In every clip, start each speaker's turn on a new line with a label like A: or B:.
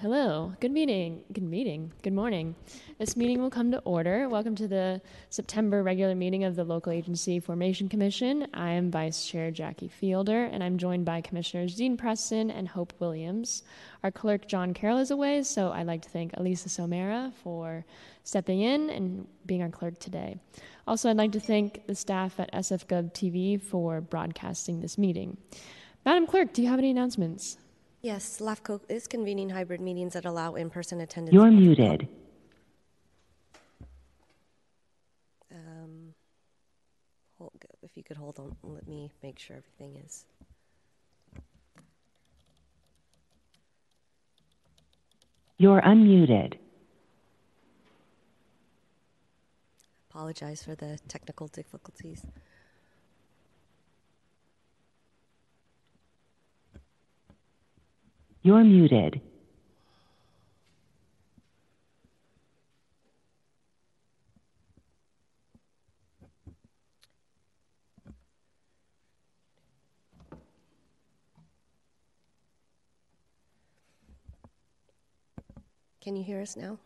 A: hello. Good meeting. Good meeting. Good morning. This meeting will come to order. Welcome to the September regular meeting of the Local Agency Formation Commission. I am Vice Chair Jackie Fielder, and I'm joined by Commissioners Dean Preston and Hope Williams. Our clerk John Carroll is away, so I'd like to thank Alisa Somera for stepping in and being our clerk today. Also, I'd like to thank the staff at SFGov TV for broadcasting this meeting. Madam Clerk, do you have any announcements?
B: Yes, LAFCO is convening hybrid meetings that allow in-person attendance.
C: You're muted.
B: Um, if you could hold on, let me make sure everything is.
C: You're unmuted.
B: Apologize for the technical difficulties.
C: You're muted.
B: Can you hear us now?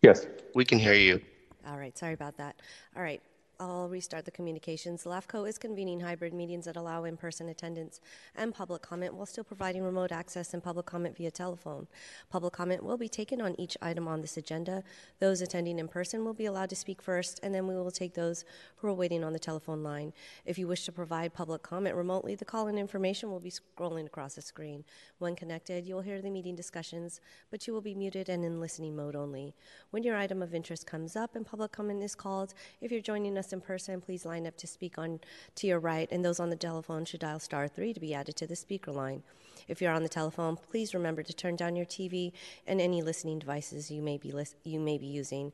D: Yes.
E: We can hear you.
B: All right, sorry about that. All right, I'll restart the communications. LAFCO is convening hybrid meetings that allow in person attendance and public comment while still providing remote access and public comment via telephone. Public comment will be taken on each item on this agenda. Those attending in person will be allowed to speak first, and then we will take those who are waiting on the telephone line. If you wish to provide public comment remotely, the call in information will be scrolling across the screen. When connected, you will hear the meeting discussions, but you will be muted and in listening mode only. When your item of interest comes up and public comment is called, if you're joining us in person, please line up to speak on to your right, and those on the telephone should dial star three to be added to the speaker line. If you're on the telephone, please remember to turn down your TV and any listening devices you may be lis- you may be using.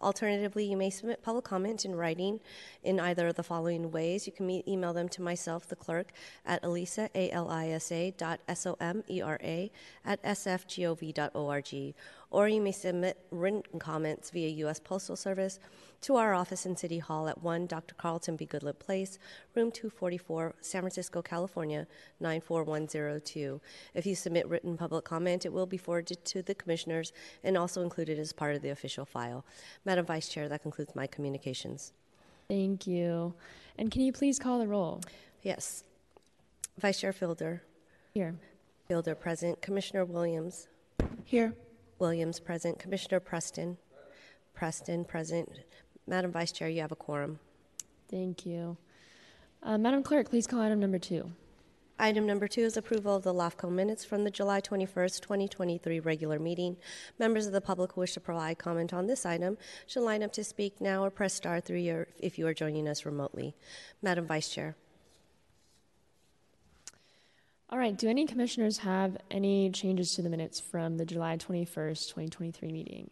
B: Alternatively, you may submit public comment in writing in either of the following ways. You can email them to myself, the clerk, at alisa, A-L-I-S-A dot S-O-M-E-R-A at sfgov.org. Or you may submit written comments via U.S. Postal Service to our office in City Hall at 1 Dr. Carlton B. Goodlett Place, room 244, San Francisco, California, 94102. If you submit written public comment, it will be forwarded to the commissioners and also included as part of the official file. Madam Vice Chair, that concludes my communications.
A: Thank you. And can you please call the roll?
B: Yes. Vice Chair Fielder.
A: Here.
B: Fielder present. Commissioner Williams.
A: Here.
B: Williams present. Commissioner Preston. Preston present. Madam Vice Chair, you have a quorum.
A: Thank you. Uh, Madam Clerk, please call item number two.
B: Item number two is approval of the LAFCO minutes from the July 21st, 2023 regular meeting. Members of the public who wish to provide comment on this item should line up to speak now or press star three or if you are joining us remotely. Madam Vice Chair.
A: All right. Do any commissioners have any changes to the minutes from the July 21st, 2023 meeting?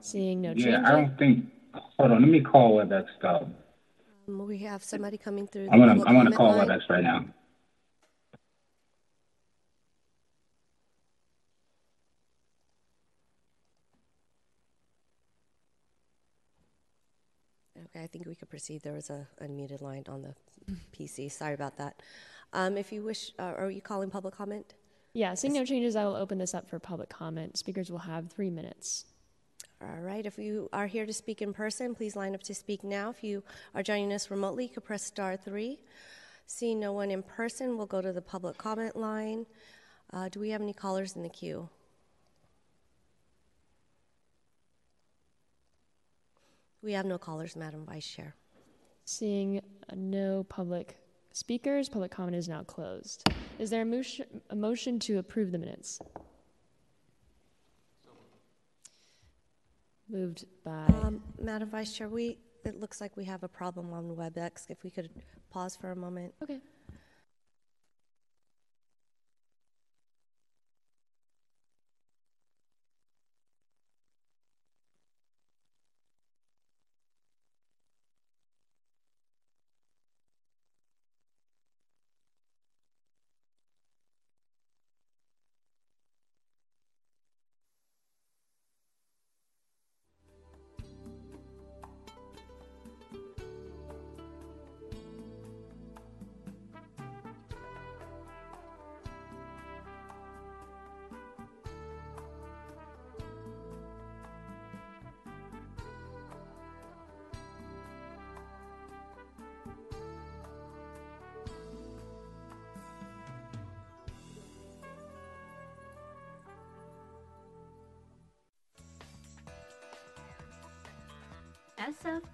A: Seeing no changes. Yeah.
D: I don't think. Hold on, let me call WebEx though.
B: We have somebody coming through.
D: I'm gonna I'm gonna call
B: line.
D: WebEx right now.
B: Okay, I think we could proceed. There was a unmuted line on the PC. Sorry about that. Um, if you wish, uh, are you calling public comment?
A: Yeah, seeing no changes, I will open this up for public comment. Speakers will have three minutes.
B: All right, if you are here to speak in person, please line up to speak now. If you are joining us remotely, you could press star three. Seeing no one in person, we'll go to the public comment line. Uh, do we have any callers in the queue? We have no callers, Madam Vice Chair.
A: Seeing no public speakers, public comment is now closed. Is there a a motion to approve the minutes? Moved by.
B: Um, Madam Vice Chair, we, it looks like we have a problem on WebEx. If we could pause for a moment.
A: okay.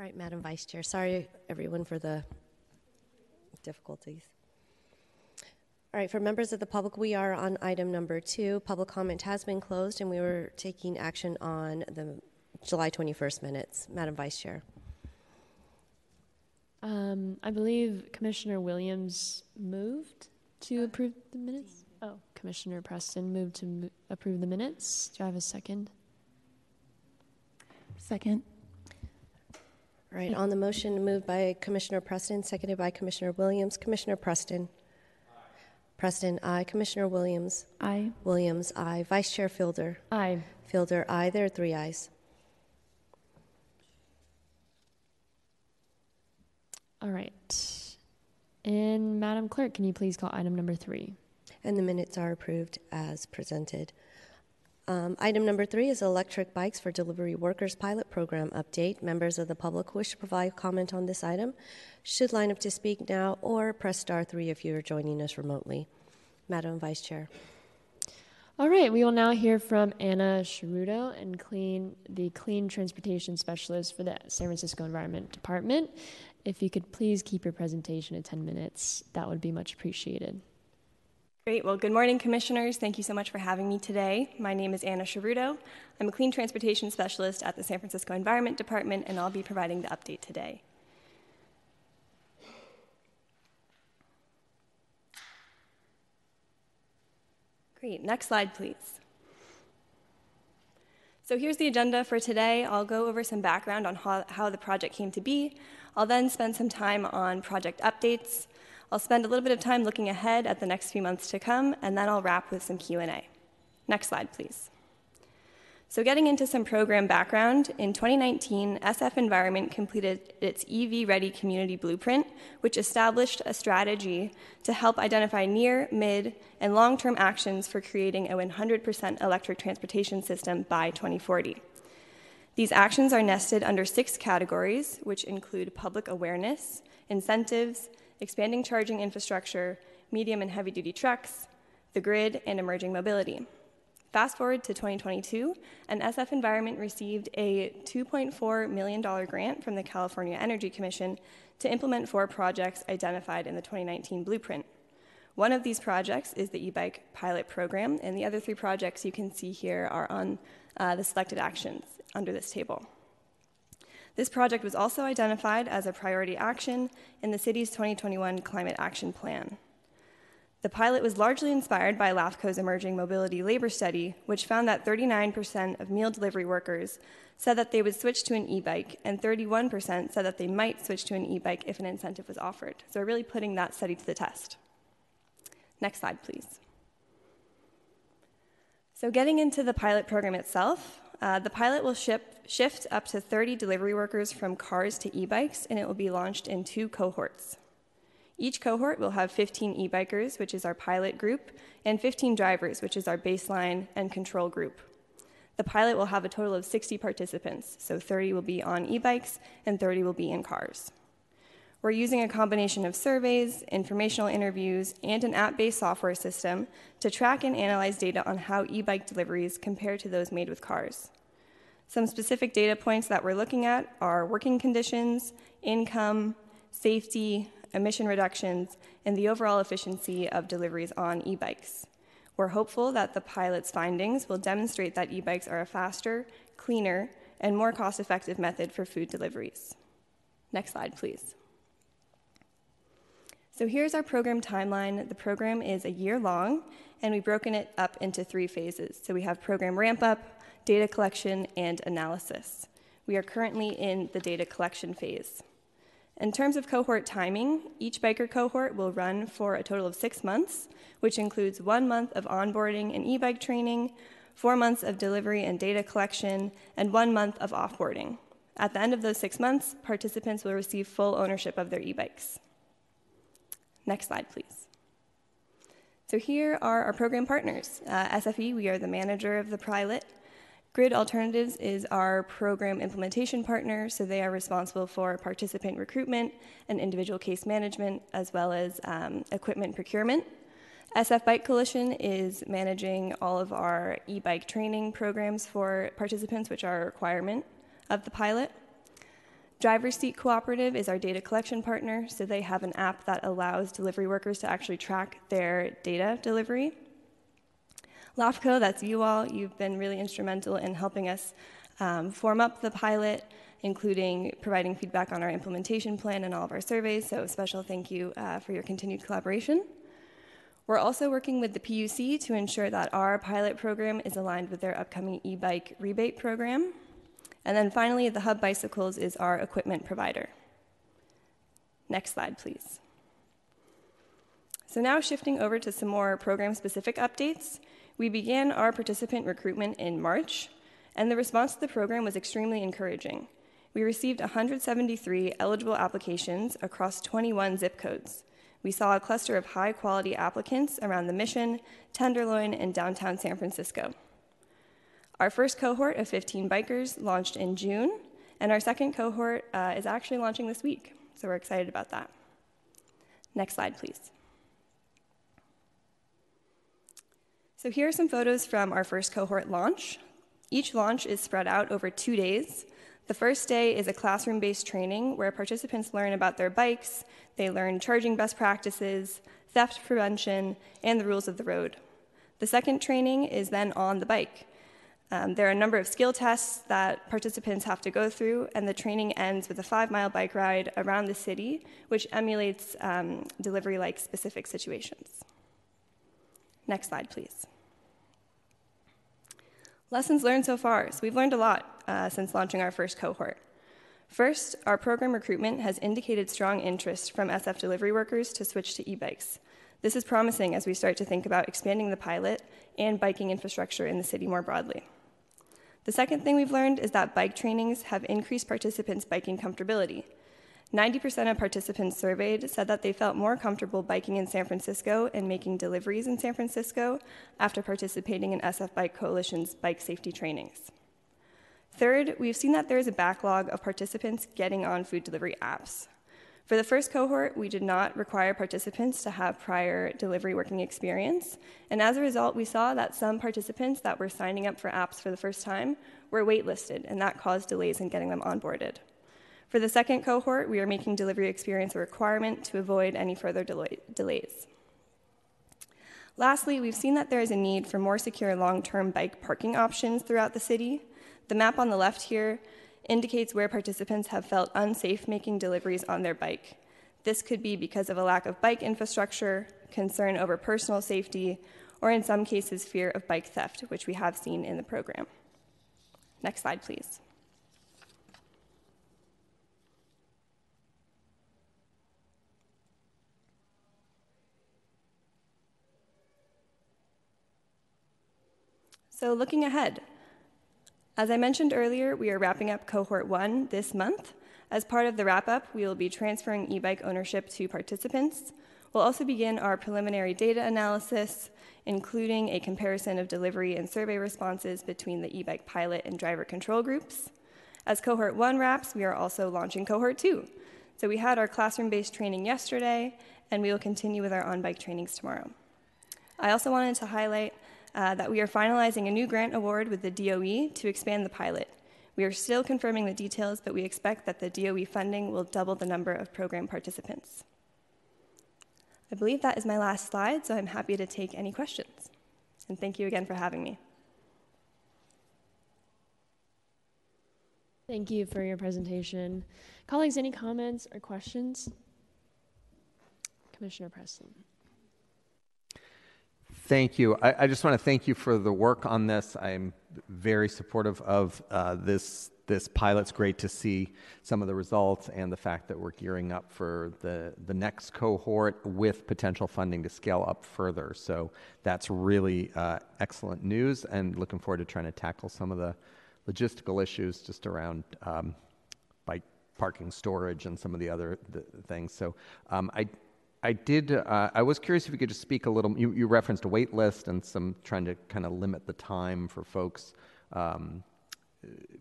B: All right, Madam Vice Chair. Sorry, everyone, for the difficulties. All right, for members of the public, we are on item number two. Public comment has been closed, and we were taking action on the July 21st minutes. Madam Vice Chair.
A: Um, I believe Commissioner Williams moved to approve the minutes. Oh, Commissioner Preston moved to mo- approve the minutes. Do I have a second?
F: Second.
B: All right, on the motion moved by Commissioner Preston, seconded by Commissioner Williams. Commissioner Preston. Preston, aye. Commissioner Williams.
F: Aye.
B: Williams, aye. Vice Chair Fielder.
A: Aye.
B: Fielder, aye. There are three ayes.
A: All right. And Madam Clerk, can you please call item number three?
B: And the minutes are approved as presented. Um, item number three is electric bikes for delivery workers pilot program update. Members of the public who wish to provide comment on this item should line up to speak now or press star three if you are joining us remotely. Madam Vice Chair.
A: All right, we will now hear from Anna Sharudo and clean the clean transportation specialist for the San Francisco Environment Department. If you could please keep your presentation at 10 minutes, that would be much appreciated.
G: Great. Well, good morning, commissioners. Thank you so much for having me today. My name is Anna Sharudo. I'm a clean transportation specialist at the San Francisco Environment Department, and I'll be providing the update today. Great. Next slide, please. So here's the agenda for today. I'll go over some background on how, how, the project came to be. I'll then spend some time on project updates. I'll spend a little bit of time looking ahead at the next few months to come, and then I'll wrap with some Q&A. Next slide, please. So getting into some program background, in 2019, SF Environment completed its EV Ready Community Blueprint, which established a strategy to help identify near, mid, and long-term actions for creating a 100% electric transportation system by 2040. These actions are nested under six categories, which include public awareness, incentives, expanding charging infrastructure, medium and heavy duty trucks, the grid, and emerging mobility. Fast forward to 2022, and SF Environment received a $2.4 million grant from the California Energy Commission to implement four projects identified in the 2019 blueprint. One of these projects is the e bike pilot program, and the other three projects you can see here are on uh, the selected actions under this table. This project was also identified as a priority action in the city's 2021 Climate Action Plan. The pilot was largely inspired by LAFCO's Emerging Mobility Labor Study, which found that 39% of meal delivery workers said that they would switch to an e bike, and 31% said that they might switch to an e bike if an incentive was offered. So we're really putting that study to the test. Next slide, please. So, getting into the pilot program itself, uh, the pilot will ship, shift up to 30 delivery workers from cars to e bikes, and it will be launched in two cohorts. Each cohort will have 15 e bikers, which is our pilot group, and 15 drivers, which is our baseline and control group. The pilot will have a total of 60 participants, so 30 will be on e bikes and 30 will be in cars. We're using a combination of surveys, informational interviews, and an app based software system to track and analyze data on how e bike deliveries compare to those made with cars. Some specific data points that we're looking at are working conditions, income, safety, emission reductions, and the overall efficiency of deliveries on e bikes. We're hopeful that the pilot's findings will demonstrate that e bikes are a faster, cleaner, and more cost effective method for food deliveries. Next slide, please. So here's our program timeline. The program is a year long, and we've broken it up into three phases. So we have program ramp up, data collection, and analysis. We are currently in the data collection phase. In terms of cohort timing, each biker cohort will run for a total of six months, which includes one month of onboarding and e bike training, four months of delivery and data collection, and one month of offboarding. At the end of those six months, participants will receive full ownership of their e bikes. Next slide, please. So here are our program partners. Uh, SFE, we are the manager of the pilot. Grid Alternatives is our program implementation partner, so they are responsible for participant recruitment and individual case management, as well as um, equipment procurement. SF Bike Coalition is managing all of our e bike training programs for participants, which are a requirement of the pilot. Driver Seat Cooperative is our data collection partner, so they have an app that allows delivery workers to actually track their data delivery. LAFCO, that's you all, you've been really instrumental in helping us um, form up the pilot, including providing feedback on our implementation plan and all of our surveys, so special thank you uh, for your continued collaboration. We're also working with the PUC to ensure that our pilot program is aligned with their upcoming e bike rebate program. And then finally, the Hub Bicycles is our equipment provider. Next slide, please. So now shifting over to some more program-specific updates, we began our participant recruitment in March, and the response to the program was extremely encouraging. We received 173 eligible applications across 21 zip codes. We saw a cluster of high quality applicants around the Mission, Tenderloin, and downtown San Francisco. Our first cohort of 15 bikers launched in June, and our second cohort uh, is actually launching this week, so we're excited about that. Next slide, please. So here are some photos from our first cohort launch. Each launch is spread out over two days. The first day is a classroom based training where participants learn about their bikes, they learn charging best practices, theft prevention, and the rules of the road. The second training is then on the bike. Um, there are a number of skill tests that participants have to go through, and the training ends with a five mile bike ride around the city, which emulates um, delivery like specific situations. Next slide, please. Lessons learned so far. So, we've learned a lot uh, since launching our first cohort. First, our program recruitment has indicated strong interest from SF delivery workers to switch to e bikes. This is promising as we start to think about expanding the pilot and biking infrastructure in the city more broadly. The second thing we've learned is that bike trainings have increased participants' biking comfortability. 90% of participants surveyed said that they felt more comfortable biking in San Francisco and making deliveries in San Francisco after participating in SF Bike Coalition's bike safety trainings. Third, we've seen that there is a backlog of participants getting on food delivery apps. For the first cohort, we did not require participants to have prior delivery working experience, and as a result, we saw that some participants that were signing up for apps for the first time were waitlisted, and that caused delays in getting them onboarded. For the second cohort, we are making delivery experience a requirement to avoid any further delay- delays. Lastly, we've seen that there is a need for more secure long term bike parking options throughout the city. The map on the left here indicates where participants have felt unsafe making deliveries on their bike. This could be because of a lack of bike infrastructure, concern over personal safety, or in some cases, fear of bike theft, which we have seen in the program. Next slide, please. So, looking ahead, as I mentioned earlier, we are wrapping up cohort one this month. As part of the wrap up, we will be transferring e bike ownership to participants. We'll also begin our preliminary data analysis, including a comparison of delivery and survey responses between the e bike pilot and driver control groups. As cohort one wraps, we are also launching cohort two. So we had our classroom based training yesterday, and we will continue with our on bike trainings tomorrow. I also wanted to highlight uh, that we are finalizing a new grant award with the DOE to expand the pilot. We are still confirming the details, but we expect that the DOE funding will double the number of program participants. I believe that is my last slide, so I'm happy to take any questions. And thank you again for having me.
A: Thank you for your presentation. Colleagues, any comments or questions? Commissioner Preston.
F: Thank you. I, I, just want to thank you for the work on this. I'm very supportive of uh, this this pilot. It's great to see some of the results and the fact that we're gearing up for the the next cohort with potential funding to scale up further. So that's really uh, excellent news, and looking forward to trying to tackle some of the logistical issues just around um, bike parking storage and some of the other the things. So um, I I did. Uh, I was curious if you could just speak a little. You, you referenced a wait list and some trying to kind of limit the time for folks um,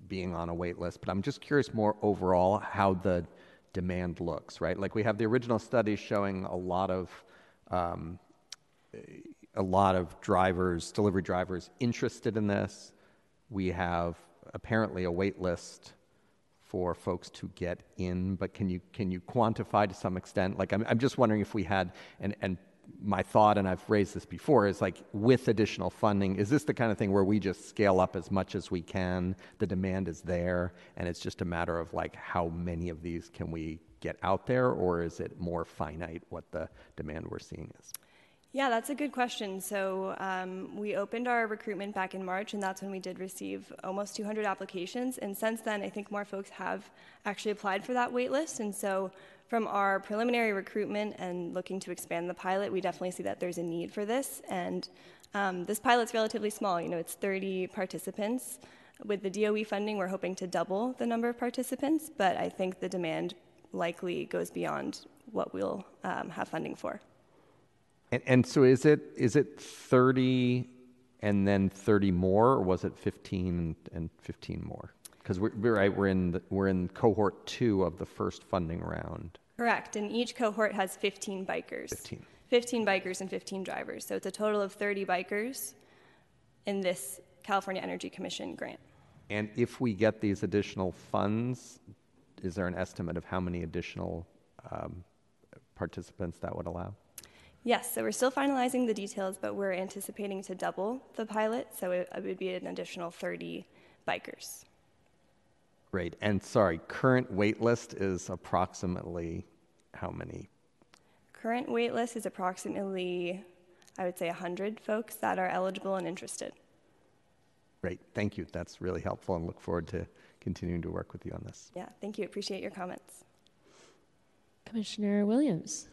F: being on a wait list. But I'm just curious more overall how the demand looks. Right, like we have the original study showing a lot of um, a lot of drivers, delivery drivers, interested in this. We have apparently a wait list for folks to get in, but can you can you quantify to some extent? Like I'm, I'm just wondering if we had and and my thought, and I've raised this before, is like with additional funding, is this the kind of thing where we just scale up as much as we can? The demand is there, and it's just a matter of like how many of these can we get out there, or is it more finite what the demand we're seeing is?
G: Yeah, that's a good question. So um, we opened our recruitment back in March, and that's when we did receive almost 200 applications. And since then, I think more folks have actually applied for that wait list. And so from our preliminary recruitment and looking to expand the pilot, we definitely see that there's a need for this. And um, this pilot's relatively small. You know, it's 30 participants. With the DOE funding, we're hoping to double the number of participants, but I think the demand likely goes beyond what we'll um, have funding for.
F: And, and so is it is it 30 and then 30 more, or was it 15 and 15 more? Because we're, we're, right, we're in the, we're in cohort two of the first funding round.
G: Correct, and each cohort has 15 bikers.
F: 15.
G: 15 bikers and 15 drivers. So it's a total of 30 bikers in this California Energy Commission grant.
F: And if we get these additional funds, is there an estimate of how many additional um, participants that would allow?
G: Yes, so we're still finalizing the details, but we're anticipating to double the pilot, so it, it would be an additional 30 bikers.
F: Great. And sorry, current wait list is approximately how many?
G: Current wait list is approximately, I would say, 100 folks that are eligible and interested.
F: Great. Thank you. That's really helpful and look forward to continuing to work with you on this.
G: Yeah, thank you. Appreciate your comments.
A: Commissioner Williams.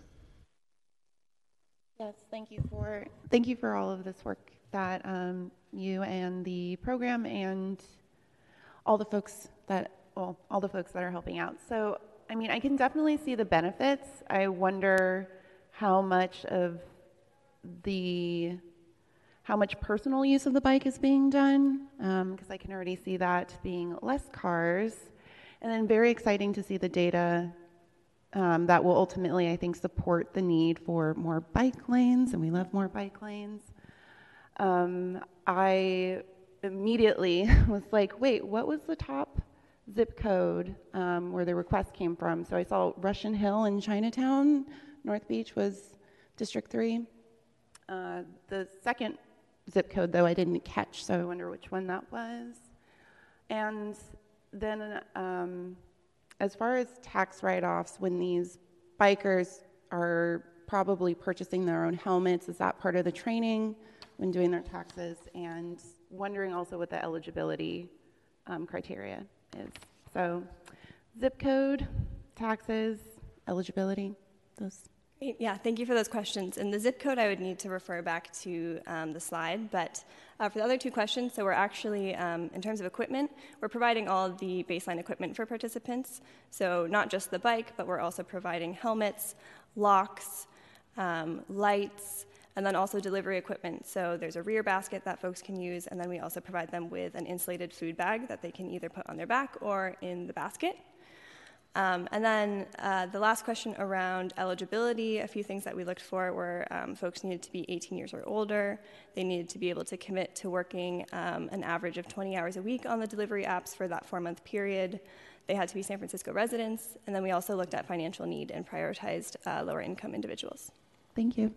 H: Yes, thank you for thank you for all of this work that um, you and the program and all the folks that well all the folks that are helping out. So I mean, I can definitely see the benefits. I wonder how much of the how much personal use of the bike is being done because um, I can already see that being less cars, and then very exciting to see the data um, that will ultimately, I think, support the need for more bike lanes, and we love more bike lanes. Um, I immediately was like, wait, what was the top zip code um, where the request came from? So I saw Russian Hill in Chinatown. North Beach was District 3. Uh, the second zip code, though, I didn't catch, so I wonder which one that was. And then um, as far as tax write offs, when these bikers are probably purchasing their own helmets, is that part of the training when doing their taxes? And wondering also what the eligibility um, criteria is. So, zip code, taxes, eligibility, those.
G: Yeah, thank you for those questions. And the zip code, I would need to refer back to um, the slide. But uh, for the other two questions, so we're actually, um, in terms of equipment, we're providing all the baseline equipment for participants. So not just the bike, but we're also providing helmets, locks, um, lights, and then also delivery equipment. So there's a rear basket that folks can use, and then we also provide them with an insulated food bag that they can either put on their back or in the basket. Um, and then uh, the last question around eligibility, a few things that we looked for were um, folks needed to be 18 years or older. They needed to be able to commit to working um, an average of 20 hours a week on the delivery apps for that four month period. They had to be San Francisco residents. And then we also looked at financial need and prioritized uh, lower income individuals.
H: Thank you.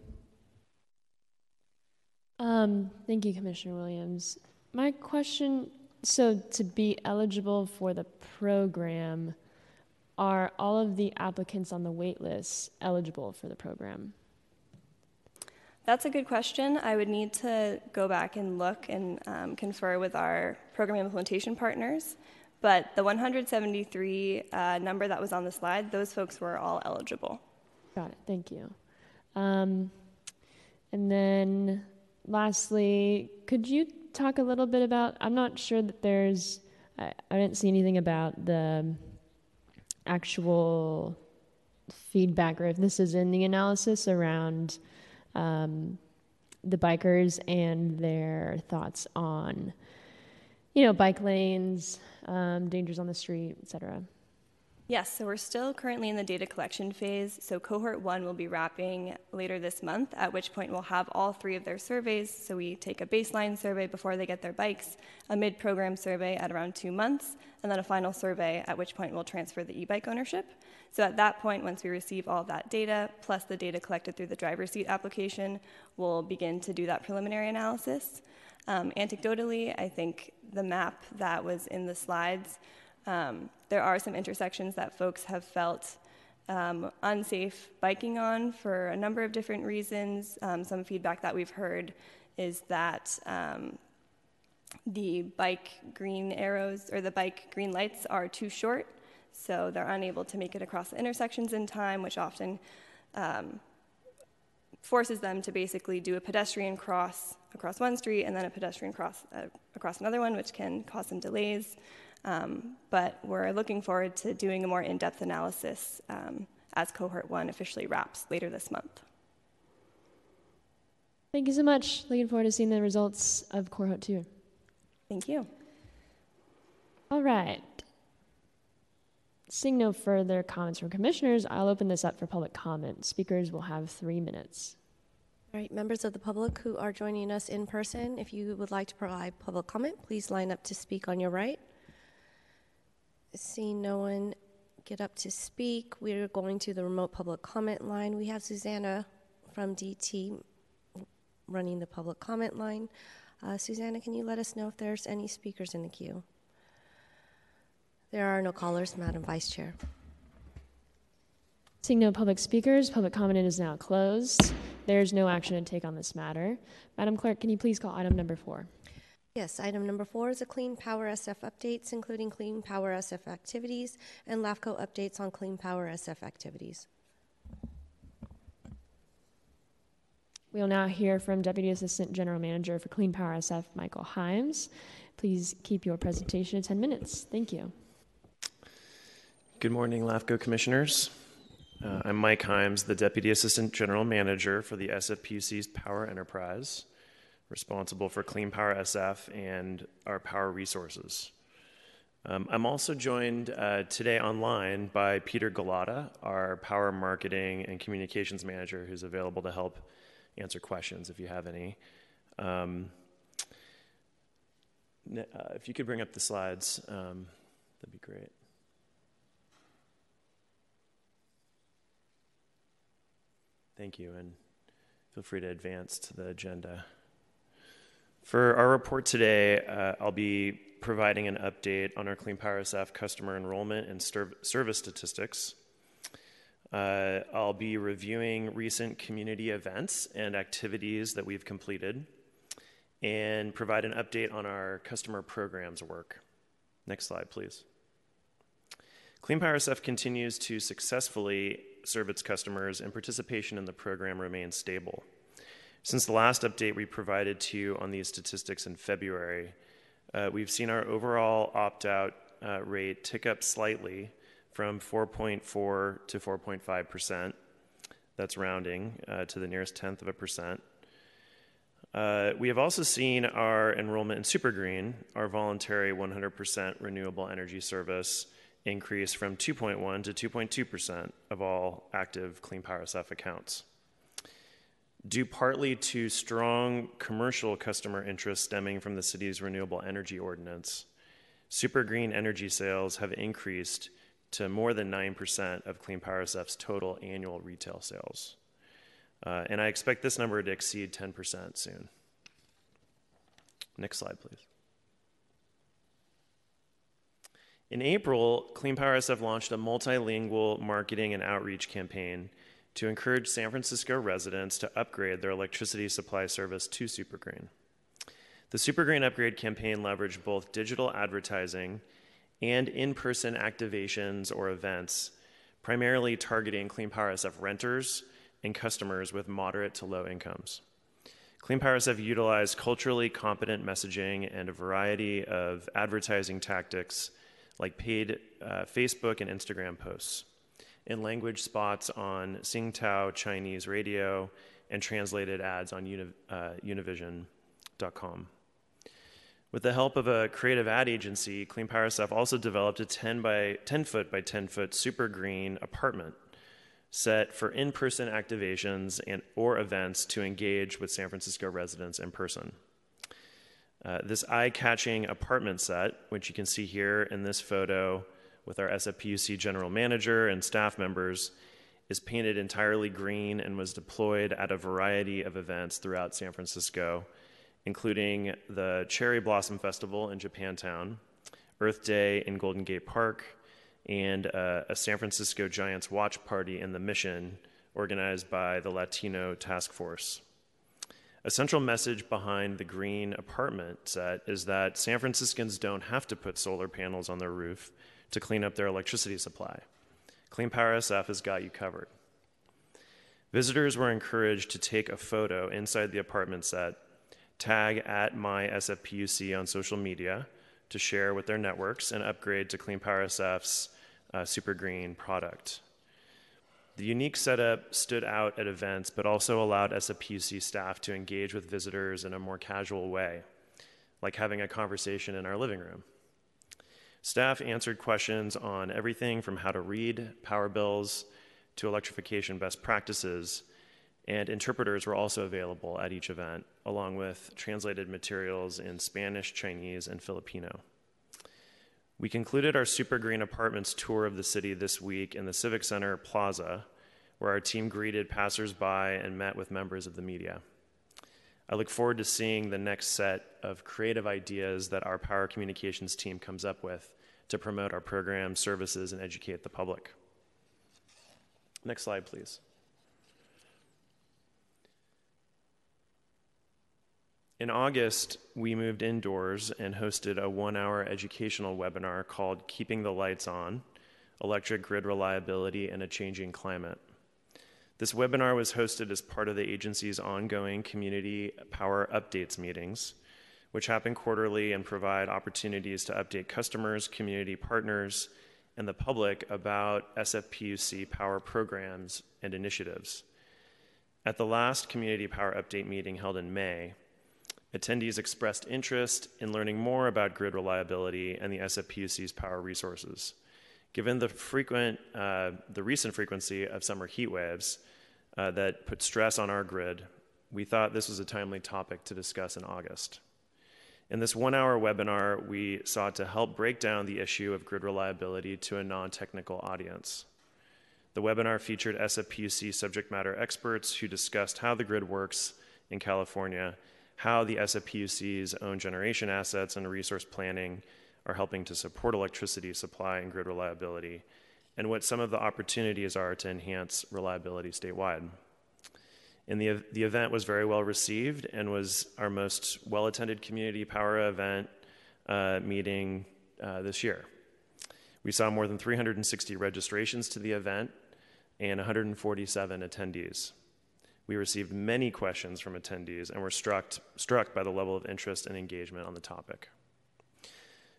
A: Um, thank you, Commissioner Williams. My question so, to be eligible for the program, are all of the applicants on the wait list eligible for the program?
G: That's a good question. I would need to go back and look and um, confer with our program implementation partners. But the 173 uh, number that was on the slide, those folks were all eligible.
A: Got it. Thank you. Um, and then lastly, could you talk a little bit about? I'm not sure that there's, I, I didn't see anything about the actual feedback or if this is in the analysis around um, the bikers and their thoughts on you know bike lanes um, dangers on the street etc
G: Yes, so we're still currently in the data collection phase. So cohort one will be wrapping later this month, at which point we'll have all three of their surveys. So we take a baseline survey before they get their bikes, a mid program survey at around two months, and then a final survey, at which point we'll transfer the e bike ownership. So at that point, once we receive all that data, plus the data collected through the driver's seat application, we'll begin to do that preliminary analysis. Um, anecdotally, I think the map that was in the slides um, there are some intersections that folks have felt um, unsafe biking on for a number of different reasons. Um, some feedback that we've heard is that um, the bike green arrows or the bike green lights are too short, so they're unable to make it across the intersections in time, which often um, forces them to basically do a pedestrian cross across one street and then a pedestrian cross uh, across another one, which can cause some delays. Um, but we're looking forward to doing a more in depth analysis um, as cohort one officially wraps later this month.
A: Thank you so much. Looking forward to seeing the results of cohort two.
G: Thank you.
A: All right. Seeing no further comments from commissioners, I'll open this up for public comment. Speakers will have three minutes.
B: All right, members of the public who are joining us in person, if you would like to provide public comment, please line up to speak on your right. Seeing no one get up to speak, we're going to the remote public comment line. We have Susanna from DT running the public comment line. Uh, Susanna, can you let us know if there's any speakers in the queue? There are no callers, Madam Vice Chair.
A: Seeing no public speakers, public comment is now closed. There's no action to take on this matter. Madam Clerk, can you please call item number four?
B: Yes, item number four is a Clean Power SF updates, including Clean Power SF activities and LAFCO updates on Clean Power SF activities.
A: We'll now hear from Deputy Assistant General Manager for Clean Power SF, Michael Hyams. Please keep your presentation to 10 minutes. Thank you.
I: Good morning, LAFCO Commissioners. Uh, I'm Mike Hyams, the Deputy Assistant General Manager for the SFPUC's Power Enterprise responsible for Clean Power SF and our power resources. Um, I'm also joined uh, today online by Peter Gallotta, our power marketing and communications manager, who's available to help answer questions if you have any. Um, uh, if you could bring up the slides, um, that'd be great. Thank you, and feel free to advance to the agenda. For our report today, uh, I'll be providing an update on our Clean Power SF customer enrollment and service statistics. Uh, I'll be reviewing recent community events and activities that we've completed and provide an update on our customer programs work. Next slide, please. Clean Power SF continues to successfully serve its customers, and participation in the program remains stable. Since the last update we provided to you on these statistics in February, uh, we've seen our overall opt out uh, rate tick up slightly from 4.4 to 4.5 percent. That's rounding uh, to the nearest tenth of a percent. Uh, we have also seen our enrollment in Super Green, our voluntary 100% renewable energy service, increase from 2.1 to 2.2% of all active Clean Power SF accounts due partly to strong commercial customer interest stemming from the city's renewable energy ordinance. Super green energy sales have increased to more than 9% of Clean Power SF's total annual retail sales. Uh, and I expect this number to exceed 10% soon. Next slide, please. In April, Clean Power SF launched a multilingual marketing and outreach campaign to encourage San Francisco residents to upgrade their electricity supply service to Supergreen. The Supergreen upgrade campaign leveraged both digital advertising and in person activations or events, primarily targeting Clean Power SF renters and customers with moderate to low incomes. Clean Power SF utilized culturally competent messaging and a variety of advertising tactics like paid uh, Facebook and Instagram posts in language spots on Sing Tao Chinese radio and translated ads on uni, uh, univision.com. With the help of a creative ad agency, Clean Power SF also developed a 10 by 10 foot by 10 foot super green apartment set for in-person activations and or events to engage with San Francisco residents in person. Uh, this eye-catching apartment set, which you can see here in this photo with our SFPUC general manager and staff members, is painted entirely green and was deployed at a variety of events throughout San Francisco including the Cherry Blossom Festival in Japantown, Earth Day in Golden Gate Park, and uh, a San Francisco Giants watch party in the Mission organized by the Latino Task Force. A central message behind the green apartment set is that San Franciscans don't have to put solar panels on their roof to clean up their electricity supply. Clean Power SF has got you covered. Visitors were encouraged to take a photo inside the apartment set tag at my SFPUC on social media to share with their networks and upgrade to Clean Power SF's uh, Super Green product. The unique setup stood out at events, but also allowed SFPUC staff to engage with visitors in a more casual way, like having a conversation in our living room. Staff answered questions on everything from how to read power bills to electrification best practices and interpreters were also available at each event, along with translated materials in Spanish, Chinese, and Filipino. We concluded our Super Green Apartments tour of the city this week in the Civic Center Plaza, where our team greeted passersby and met with members of the media. I look forward to seeing the next set of creative ideas that our power communications team comes up with to promote our programs, services, and educate the public. Next slide, please. In August, we moved indoors and hosted a one hour educational webinar called Keeping the Lights On Electric Grid Reliability in a Changing Climate. This webinar was hosted as part of the agency's ongoing community power updates meetings, which happen quarterly and provide opportunities to update customers, community partners, and the public about SFPUC power programs and initiatives. At the last community power update meeting held in May, Attendees expressed interest in learning more about grid reliability and the SFPUC's power resources. Given the frequent, uh, the recent frequency of summer heat waves uh, that put stress on our grid, we thought this was a timely topic to discuss in August. In this one hour webinar, we sought to help break down the issue of grid reliability to a non technical audience. The webinar featured SFPUC subject matter experts who discussed how the grid works in California how the SFPUC's own generation assets and resource planning are helping to support electricity supply and grid reliability, and what some of the opportunities are to enhance reliability statewide. And the, the event was very well received and was our most well attended community power event uh, meeting uh, this year. We saw more than 360 registrations to the event and 147 attendees. We received many questions from attendees and were struck, struck by the level of interest and engagement on the topic.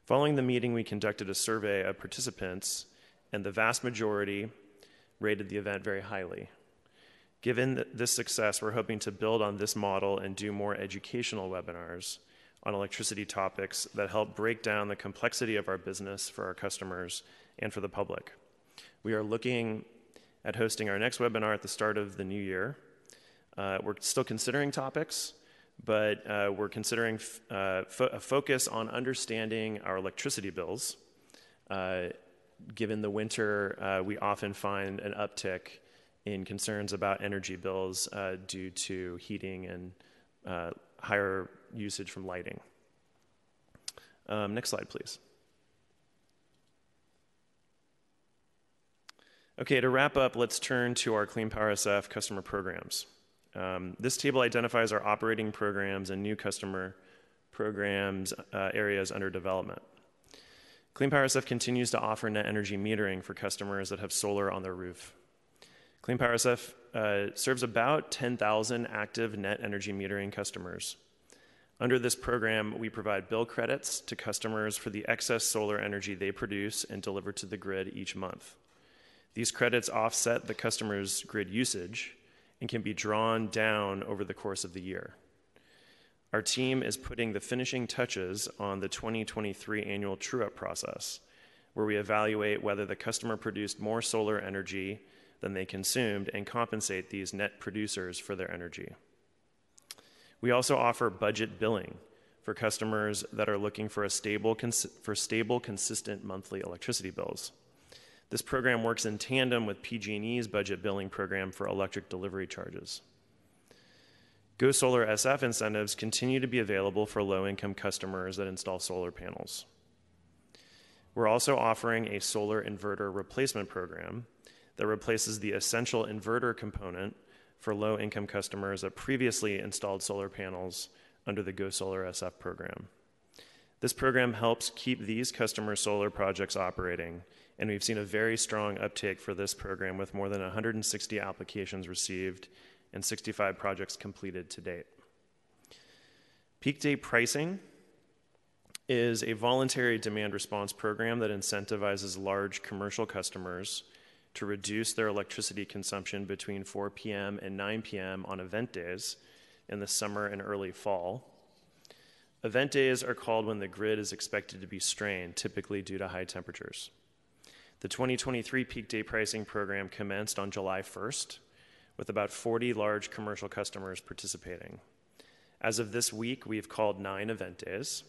I: Following the meeting, we conducted a survey of participants, and the vast majority rated the event very highly. Given this success, we're hoping to build on this model and do more educational webinars on electricity topics that help break down the complexity of our business for our customers and for the public. We are looking at hosting our next webinar at the start of the new year, uh, we're still considering topics, but uh, we're considering f- uh, fo- a focus on understanding our electricity bills. Uh, given the winter, uh, we often find an uptick in concerns about energy bills uh, due to heating and higher usage from lighting. Um, next slide, please. Okay, to wrap up, let's turn to our Clean Power SF customer programs. Um, this table identifies our operating programs and new customer programs uh, areas under development. Clean Power SF continues to offer net energy metering for customers that have solar on their roof. Clean Power SF uh, serves about 10,000 active net energy metering customers. Under this program, we provide bill credits to customers for the excess solar energy they produce and deliver to the grid each month. These credits offset the customer's grid usage and can be drawn down over the course of the year. Our team is putting the finishing touches on the 2023 annual true up process, where we evaluate whether the customer produced more solar energy than they consumed and compensate these net producers for their energy. We also offer budget billing for customers that are looking for a stable, cons- for stable, consistent monthly electricity bills. This program works in tandem with PG&E's budget billing program for electric delivery charges. Go Solar SF incentives continue to be available for low-income customers that install solar panels. We're also offering a solar inverter replacement program that replaces the essential inverter component for low-income customers that previously installed solar panels under the Go Solar SF program. This program helps keep these customer solar projects operating, and we've seen a very strong uptake for this program with more than 160 applications received and 65 projects completed to date. Peak day pricing is a voluntary demand response program that incentivizes large commercial customers to reduce their electricity consumption between 4 p.m. and 9 p.m. on event days in the summer and early fall. Event days are called when the grid is expected to be strained, typically due to high temperatures. The 2023 peak day pricing program commenced on July 1st, with about 40 large commercial customers participating. As of this week, we've called nine event days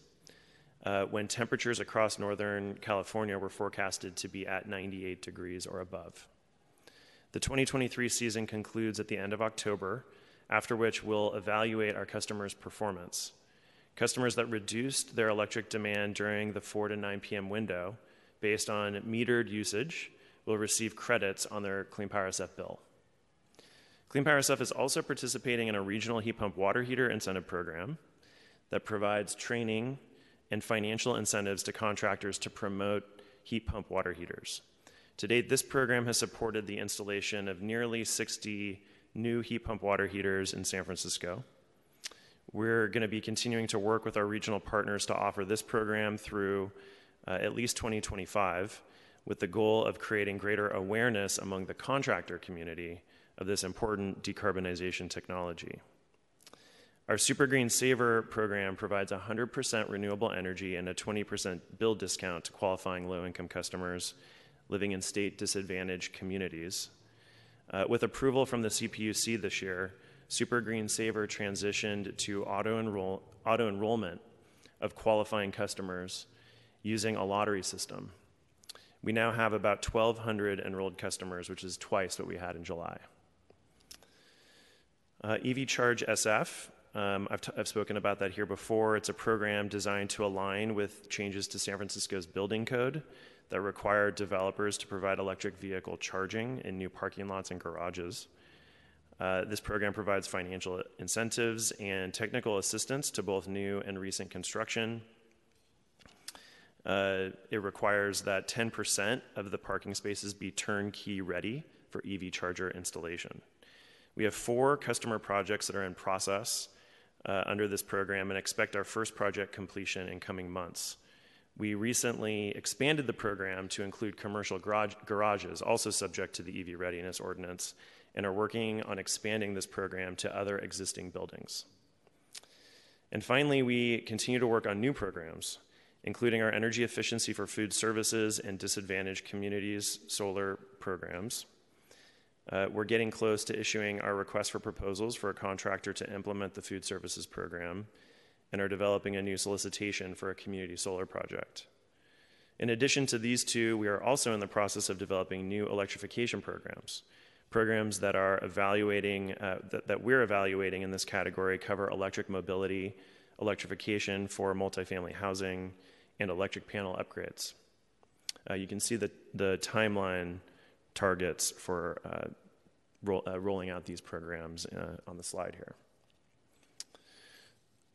I: uh, when temperatures across Northern California were forecasted to be at 98 degrees or above. The 2023 season concludes at the end of October after which we'll evaluate our customers' performance. Customers that reduced their electric demand during the 4 to 9 p.m. window based on metered usage will receive credits on their Clean Power SF bill. Clean Power SF is also participating in a regional heat pump water heater incentive program that provides training and financial incentives to contractors to promote heat pump water heaters. To date, this program has supported the installation of nearly 60 new heat pump water heaters in San Francisco. We're going to be continuing to work with our regional partners to offer this program through uh, at least 2025 with the goal of creating greater awareness among the contractor community of this important decarbonization technology. Our Super Green Saver program provides 100% renewable energy and a 20% bill discount to qualifying low income customers living in state disadvantaged communities. Uh, with approval from the CPUC this year, Super Green Saver transitioned to auto, enroll, auto enrollment of qualifying customers using a lottery system. We now have about 1,200 enrolled customers, which is twice what we had in July. Uh, EV Charge SF, um, I've, t- I've spoken about that here before. It's a program designed to align with changes to San Francisco's building code that require developers to provide electric vehicle charging in new parking lots and garages. Uh, this program provides financial incentives and technical assistance to both new and recent construction. Uh, it requires that 10% of the parking spaces be turnkey ready for EV charger installation. We have four customer projects that are in process uh, under this program and expect our first project completion in coming months. We recently expanded the program to include commercial garage, garages, also subject to the EV readiness ordinance, and are working on expanding this program to other existing buildings. And finally, we continue to work on new programs, including our energy efficiency for food services and disadvantaged communities solar programs. Uh, we're getting close to issuing our request for proposals for a contractor to implement the food services program and are developing a new solicitation for a community solar project. In addition to these two, we are also in the process of developing new electrification programs. Programs that are evaluating, uh, that, that we're evaluating in this category cover electric mobility, electrification for multifamily housing, and electric panel upgrades. Uh, you can see the, the timeline targets for uh, uh rolling out these programs uh, on the slide here.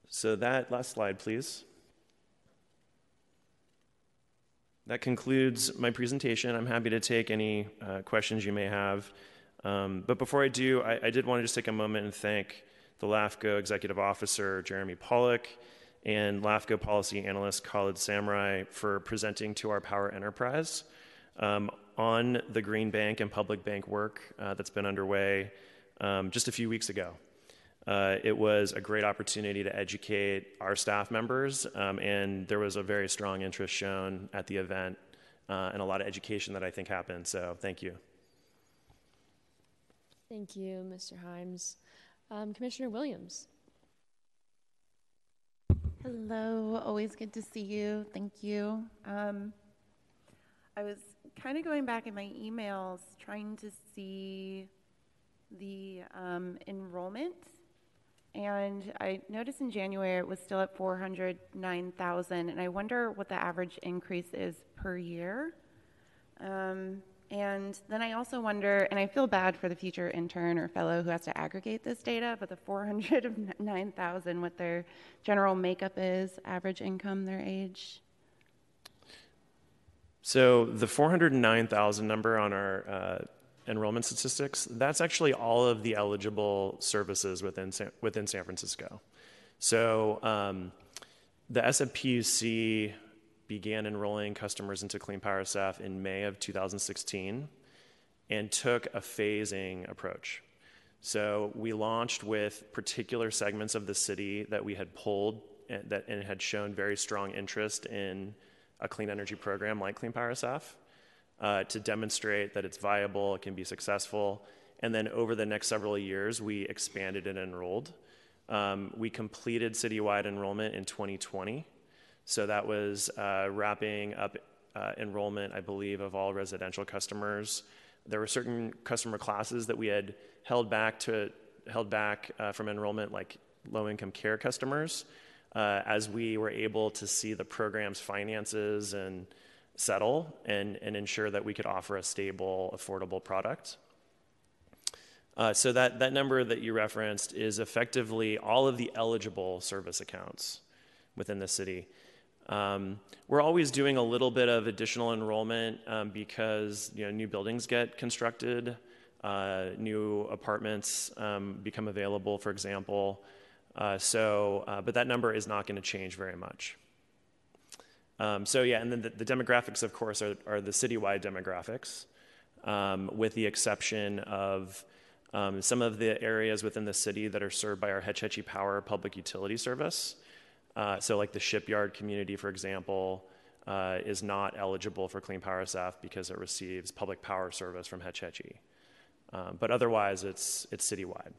I: So, that last slide, please. That concludes my presentation. I'm happy to take any uh, questions you may have. Um, but before I do, I, I, did want to just take a moment and thank the LAFCO Executive Officer, Jeremy Pollock, and LAFCO Policy Analyst Khalid Samurai for presenting to our Power Enterprise um, on the Green Bank and Public Bank work uh, that's been underway um, just a few weeks ago. Uh, it was a great opportunity to educate our staff members, um, and there was a very strong interest shown at the event uh, and a lot of education that I think happened. So, thank you.
A: Thank you, Mr. Hyams. Um, Commissioner Williams.
H: Hello, always good to see you. Thank you. Um, I was kind of going back in my emails trying to see the um, enrollment and I noticed in January it was still at 409,000, and I wonder what the average increase is per year. Um, and then I also wonder, and I feel bad for the future intern or fellow who has to aggregate this data, but the 409,000, what their general makeup is, average income, their age.
I: So the 409,000 number on our uh, enrollment statistics, that's actually all of the eligible services within San, within San Francisco. So um, the SFPUC began enrolling customers into Clean Power SF in May of 2016 and took a phasing approach. So we launched with particular segments of the city that we had pulled and, that, and had shown very strong interest in a clean energy program like Clean Power SF uh, to demonstrate that it's viable, it can be successful. And then over the next several years, we expanded and enrolled. Um, we completed citywide enrollment in 2020. So that was uh, wrapping up uh, enrollment, I believe, of all residential customers. There were certain customer classes that we had held back to held back uh, from enrollment, like low-income care customers, as we were able to see the program's finances and settle and, and ensure that we could offer a stable, affordable product. Uh, so that, that number that you referenced is effectively all of the eligible service accounts within the city. Um, we're always doing a little bit of additional enrollment um, because you know, new buildings get constructed, uh, new apartments um, become available, for example. Uh, so, uh, but that number is not going to change very much. Um, so yeah, and then the, the, demographics, of course, are, are the citywide demographics, um, with the exception of um, some of the areas within the city that are served by our Hetch Hetchy Power public utility service. Uh, so like the shipyard community, for example, uh, is not eligible for Clean Power SF because it receives public power service from Hetch Hetchy. Um, but otherwise, it's, it's citywide.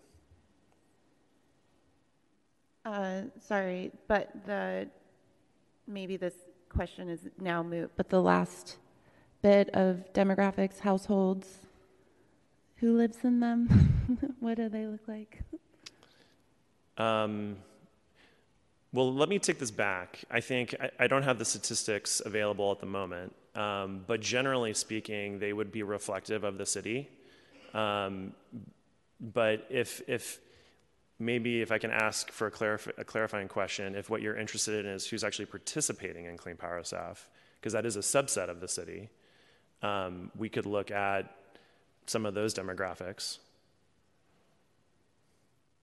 H: Uh, sorry, but the maybe this question is now moot, but the last bit of demographics, households, who lives in them? what do they look like? Um,
I: well, let me take this back. I think I, I don't have the statistics available at the moment, um, but generally speaking, they would be reflective of the city. Um, but if, if maybe if I can ask for a, clarif- a, clarifying question, if what you're interested in is who's actually participating in Clean Power SF, because that is a subset of the city, um, we could look at some of those demographics.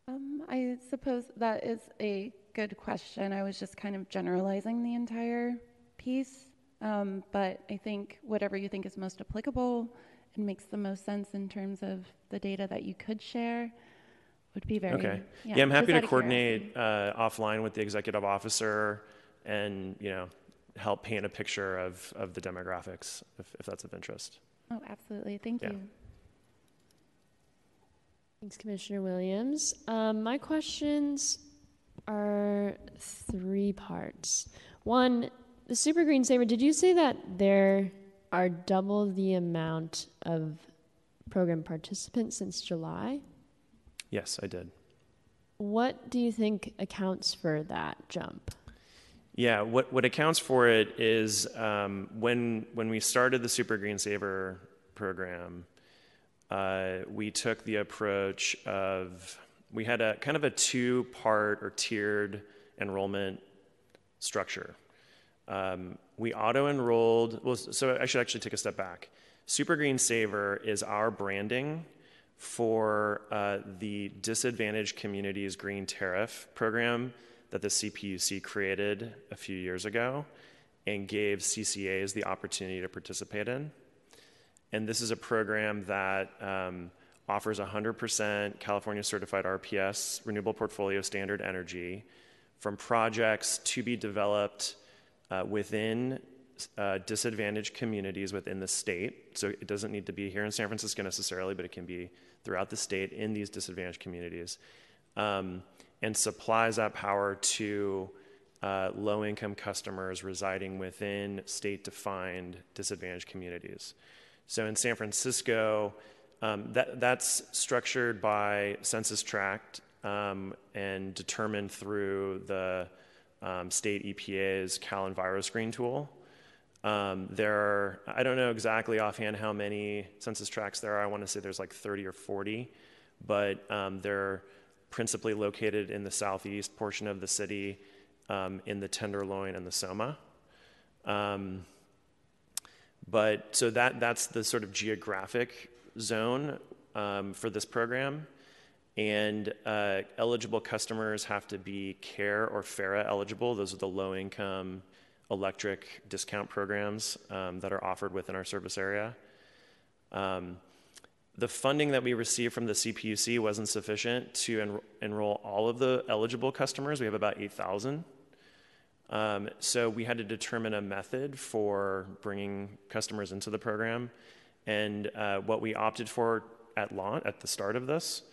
H: Um, I suppose that is a good question. I was just kind of generalizing the entire piece, um, but I think whatever you think is most applicable and makes the most sense in terms of the data that you could share would be very
I: okay. Yeah, yeah I'm happy to coordinate uh, offline with the executive officer and you know help paint a picture of of the demographics if, if that's of interest.
H: Oh, absolutely. Thank yeah. you.
A: Thanks, Commissioner Williams. Um, my questions are three parts. One, the Super Green Saver. Did you say that there are double the amount of program participants since July?
I: Yes, I did.
A: What do you think accounts for that jump?
I: Yeah, what, what accounts for it is um, when, when we started the Super Green Saver program, uh, we took the approach of we had a kind of a two part or tiered enrollment structure. Um, we auto enrolled, well, so I should actually take a step back. Super Green Saver is our branding for uh, the Disadvantaged Communities Green Tariff program that the CPUC created a few years ago and gave CCAs the opportunity to participate in. And this is a program that um, offers 100% California certified RPS, Renewable Portfolio Standard energy, from projects to be developed uh, within uh, disadvantaged communities within the state. So it doesn't need to be here in San Francisco necessarily, but it can be throughout the state in these disadvantaged communities. Um, and supplies that power to uh, low income customers residing within state defined disadvantaged communities. So in San Francisco, um, that, that's structured by census tract um, and determined through the um, state EPA's Cal EnviroScreen tool. Um, there are, I don't know exactly offhand how many census tracts there are. I want to say there's like 30 or 40, but um, they're principally located in the southeast portion of the city, um, in the Tenderloin and the Soma. Um, but so that that's the sort of geographic zone um, for this program. And uh, eligible customers have to be CARE or FERA eligible. Those are the low income electric discount programs um, that are offered within our service area. Um, the funding that we received from the CPUC wasn't sufficient to en- enroll all of the eligible customers. We have about 8,000. Um, so we had to determine a method for bringing customers into the program. And uh, what we opted for at launch, at the start of this,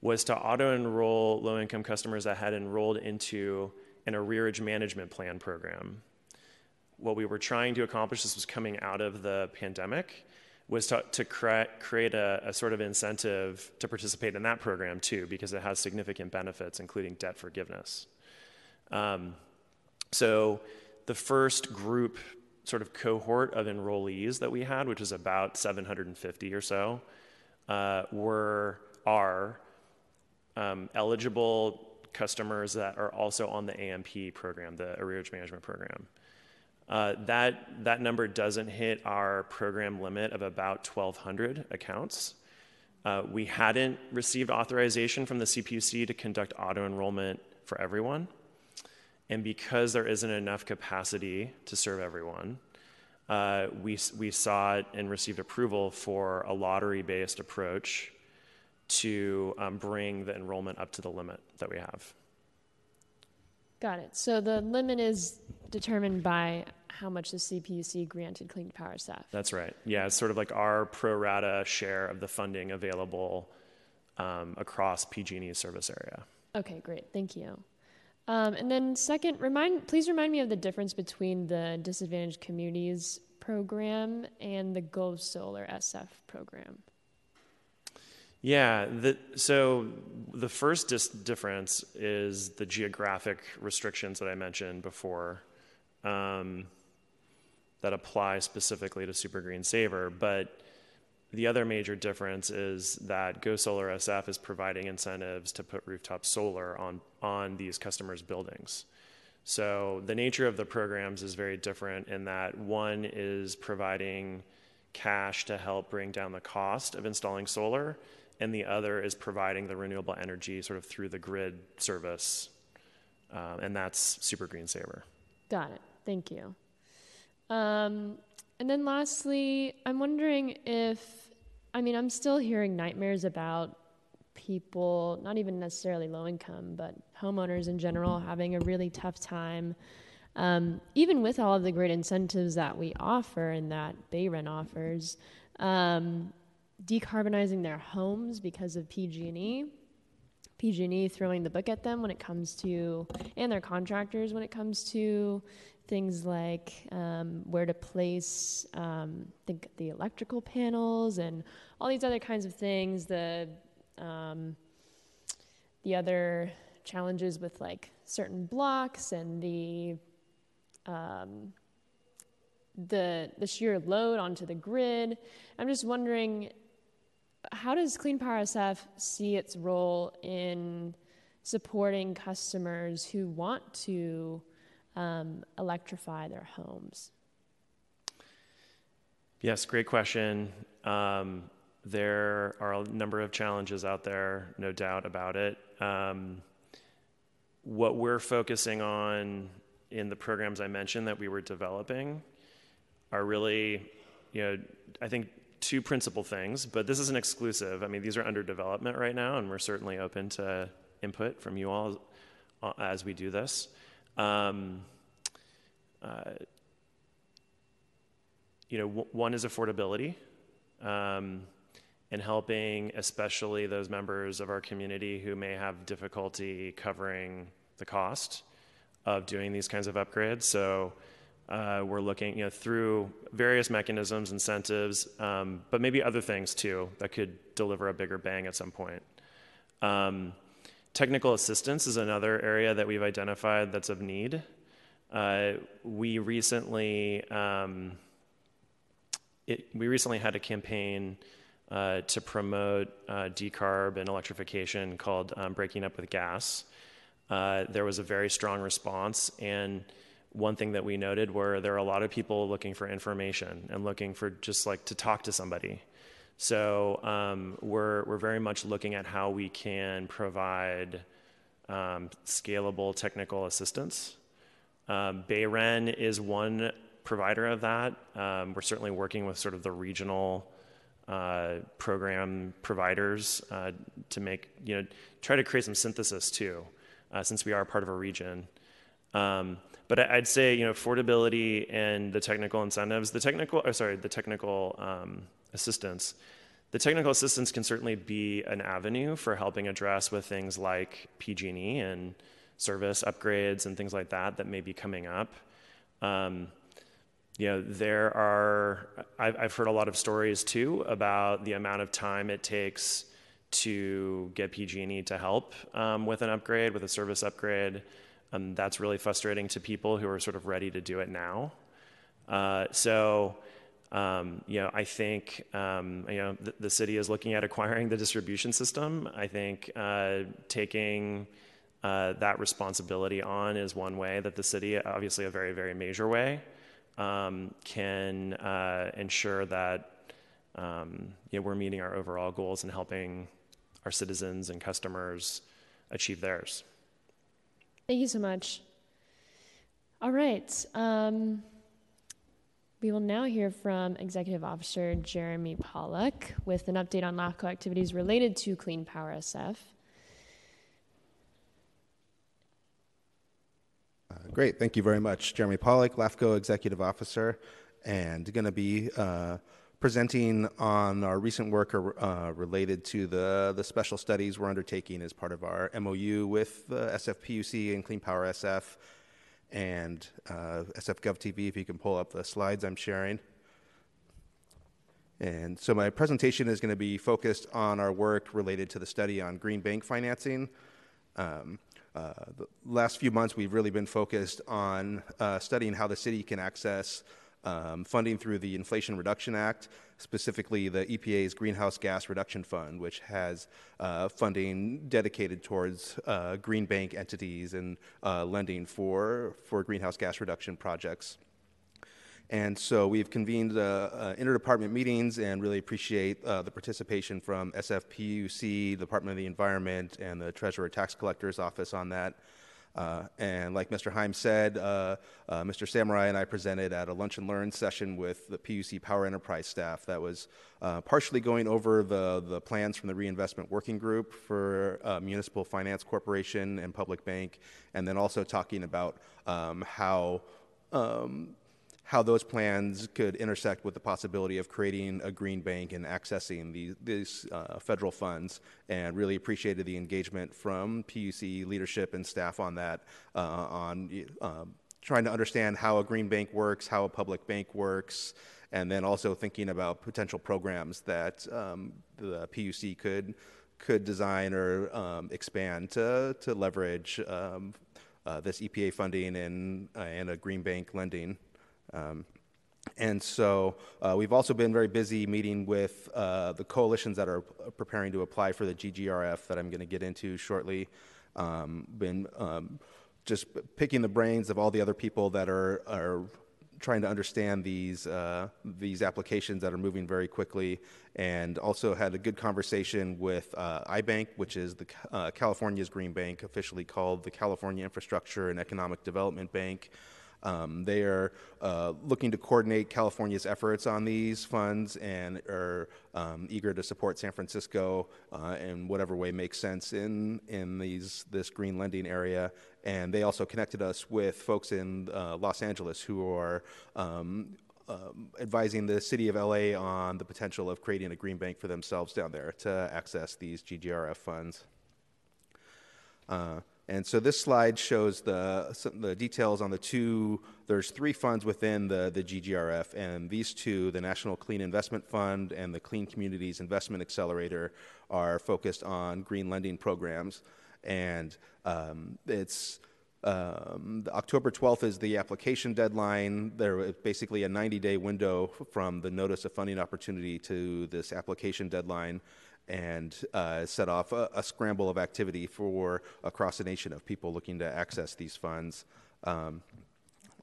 I: was to auto enroll low income customers that had enrolled into an arrearage management plan program. What we were trying to accomplish, this was coming out of the pandemic, was to, to cre- create a, a, sort of incentive to participate in that program too, because it has significant benefits, including debt forgiveness. Um, so the first group, sort of cohort of enrollees that we had, which is about 750 or so, uh, were are um, eligible customers that are also on the AMP program, the arrearage management program. Uh, that, that number doesn't hit our program limit of about 1,200 accounts. Uh, we hadn't received authorization from the CPUC to conduct auto enrollment for everyone. And because there isn't enough capacity to serve everyone, uh, we, we sought and received approval for a lottery based approach to um, bring the enrollment up to the limit that we have.
A: Got it. So the limit is determined by how much the CPUC granted Clean Power SF.
I: That's right. Yeah, it's sort of like our pro rata share of the funding available um, across PG&E's service area.
A: Okay, great. Thank you. Um, and then second, remind please remind me of the difference between the disadvantaged communities program and the Go Solar SF program.
I: Yeah, the, so the first dis- difference is the geographic restrictions that I mentioned before um, that apply specifically to Super Green Saver. But the other major difference is that Go Solar SF is providing incentives to put rooftop solar on, on these customers' buildings. So the nature of the programs is very different in that one is providing cash to help bring down the cost of installing solar and the other is providing the renewable energy sort of through the grid service, um, and that's Super Green Saver.
A: Got it. Thank you. Um, and then lastly, I'm wondering if, I mean, I'm still hearing nightmares about people, not even necessarily low income, but homeowners in general, having a really tough time. Um, even with all of the great incentives that we offer and that BayREN offers, um, decarbonizing their homes because of PG&E. PG&E throwing the book at them when it comes to, and their contractors when it comes to things like um, where to place, um, think the electrical panels and all these other kinds of things. The um, the other challenges with like certain blocks and the um, the the sheer load onto the grid. I'm just wondering how does Clean Power SF see its role in supporting customers who want to um, electrify their homes?
I: Yes, great question. Um, there are a number of challenges out there, no doubt about it. Um, what we're focusing on in the programs I mentioned that we were developing are really, you know, I think two principal things, but this isn't exclusive. I mean, these are under development right now, and we're certainly open to input from you all uh, as we do this. Um, uh, you know, w- one is affordability. Um, and helping especially those members of our community who may have difficulty covering the cost of doing these kinds of upgrades. So uh, we're looking you know, through various mechanisms, incentives, um, but maybe other things too that could deliver a bigger bang at some point. Um, technical assistance is another area that we've identified that's of need. Uh, we recently um, it, we recently had a campaign uh, to promote uh, decarb and electrification called um, Breaking Up with Gas. Uh, there was a very strong response, and one thing that we noted were there are a lot of people looking for information and looking for just like to talk to somebody. So um, we're we're very much looking at how we can provide um, scalable technical assistance. Um, BayREN is one provider of that. Um, we're certainly working with sort of the regional uh, program providers uh, to make, you know, try to create some synthesis too, uh, since we are part of a region. Um, but I'd say, you know, affordability and the technical incentives, the technical, or sorry, the technical um, assistance, the technical assistance can certainly be an avenue for helping address with things like PG&E and service upgrades and things like that that may be coming up. Um, you know, there are, I've, I've heard a lot of stories too about the amount of time it takes to get PG&E to help um, with an upgrade, with a service upgrade. Um, that's really frustrating to people who are sort of ready to do it now. Uh, so, um, you know, I think, um, you know, the, the, city is looking at acquiring the distribution system. I think uh, taking uh, that responsibility on is one way that the city, obviously a very, very major way, um, can uh, ensure that um, you know, we're meeting our overall goals and helping our citizens and customers achieve theirs.
A: Thank you so much. All right. Um, we will now hear from Executive Officer Jeremy Pollock with an update on LAFCO activities related to Clean Power SF.
J: Great, thank you very much. Jeremy Pollock, LAFCO Executive Officer, and going to be uh, presenting on our recent work uh, related to the, the special studies we're undertaking as part of our MOU with the SFPUC and Clean Power SF and uh, SFGovTV, if you can pull up the slides I'm sharing. And so my presentation is going to be focused on our work related to the study on green bank financing. Um, uh, the last few months, we've really been focused on uh, studying how the city can access um, funding through the Inflation Reduction Act, specifically the EPA's Greenhouse Gas Reduction Fund, which has uh, funding dedicated towards uh, green bank entities and uh, lending for, for greenhouse gas reduction projects. And so we've convened uh, uh, interdepartment meetings and really appreciate uh, the participation from SFPUC, Department of the Environment, and the Treasurer Tax Collector's Office on that. Uh, and like Mr. Hyams said, uh, uh, Mr. Samurai and I presented at a lunch and learn session with the PUC Power Enterprise staff that was partially going over the, the plans from the Reinvestment Working Group for Municipal Finance Corporation and Public Bank, and then also talking about um, how um, how those plans could intersect with the possibility of creating a green bank and accessing these, these uh, federal funds, and really appreciated the engagement from PUC leadership and staff on that, uh, on um, trying to understand how a green bank works, how a public bank works, and then also thinking about potential programs that um, the PUC could could design or um, expand to to leverage um, uh, this EPA funding and uh, and a green bank lending. Um, and so uh, we've also been very busy meeting with uh, the coalitions that are preparing to apply for the GGRF that I'm going to get into shortly. Um, been um, just picking the brains of all the other people that are, are trying to understand these uh, these applications that are moving very quickly, and also had a good conversation with uh, iBank, which is the uh, California's green bank, officially called the California Infrastructure and Economic Development Bank. Um, they are uh, looking to coordinate California's efforts on these funds and are um, eager to support San Francisco uh, in whatever way makes sense in in these this green lending area. And they also connected us with folks in uh, Los Angeles who are um, um, advising the city of LA on the potential of creating a green bank for themselves down there to access these GGRF funds. Uh, and so this slide shows the, the details on the two, there's three funds within the, the GGRF, and these two, the National Clean Investment Fund and the Clean Communities Investment Accelerator, are focused on green lending programs. And um, it's um, October 12th is the application deadline. There is basically a 90 day window from the notice of funding opportunity to this application deadline and uh, set off a, a, scramble of activity for across the nation of people looking to access these funds. Um,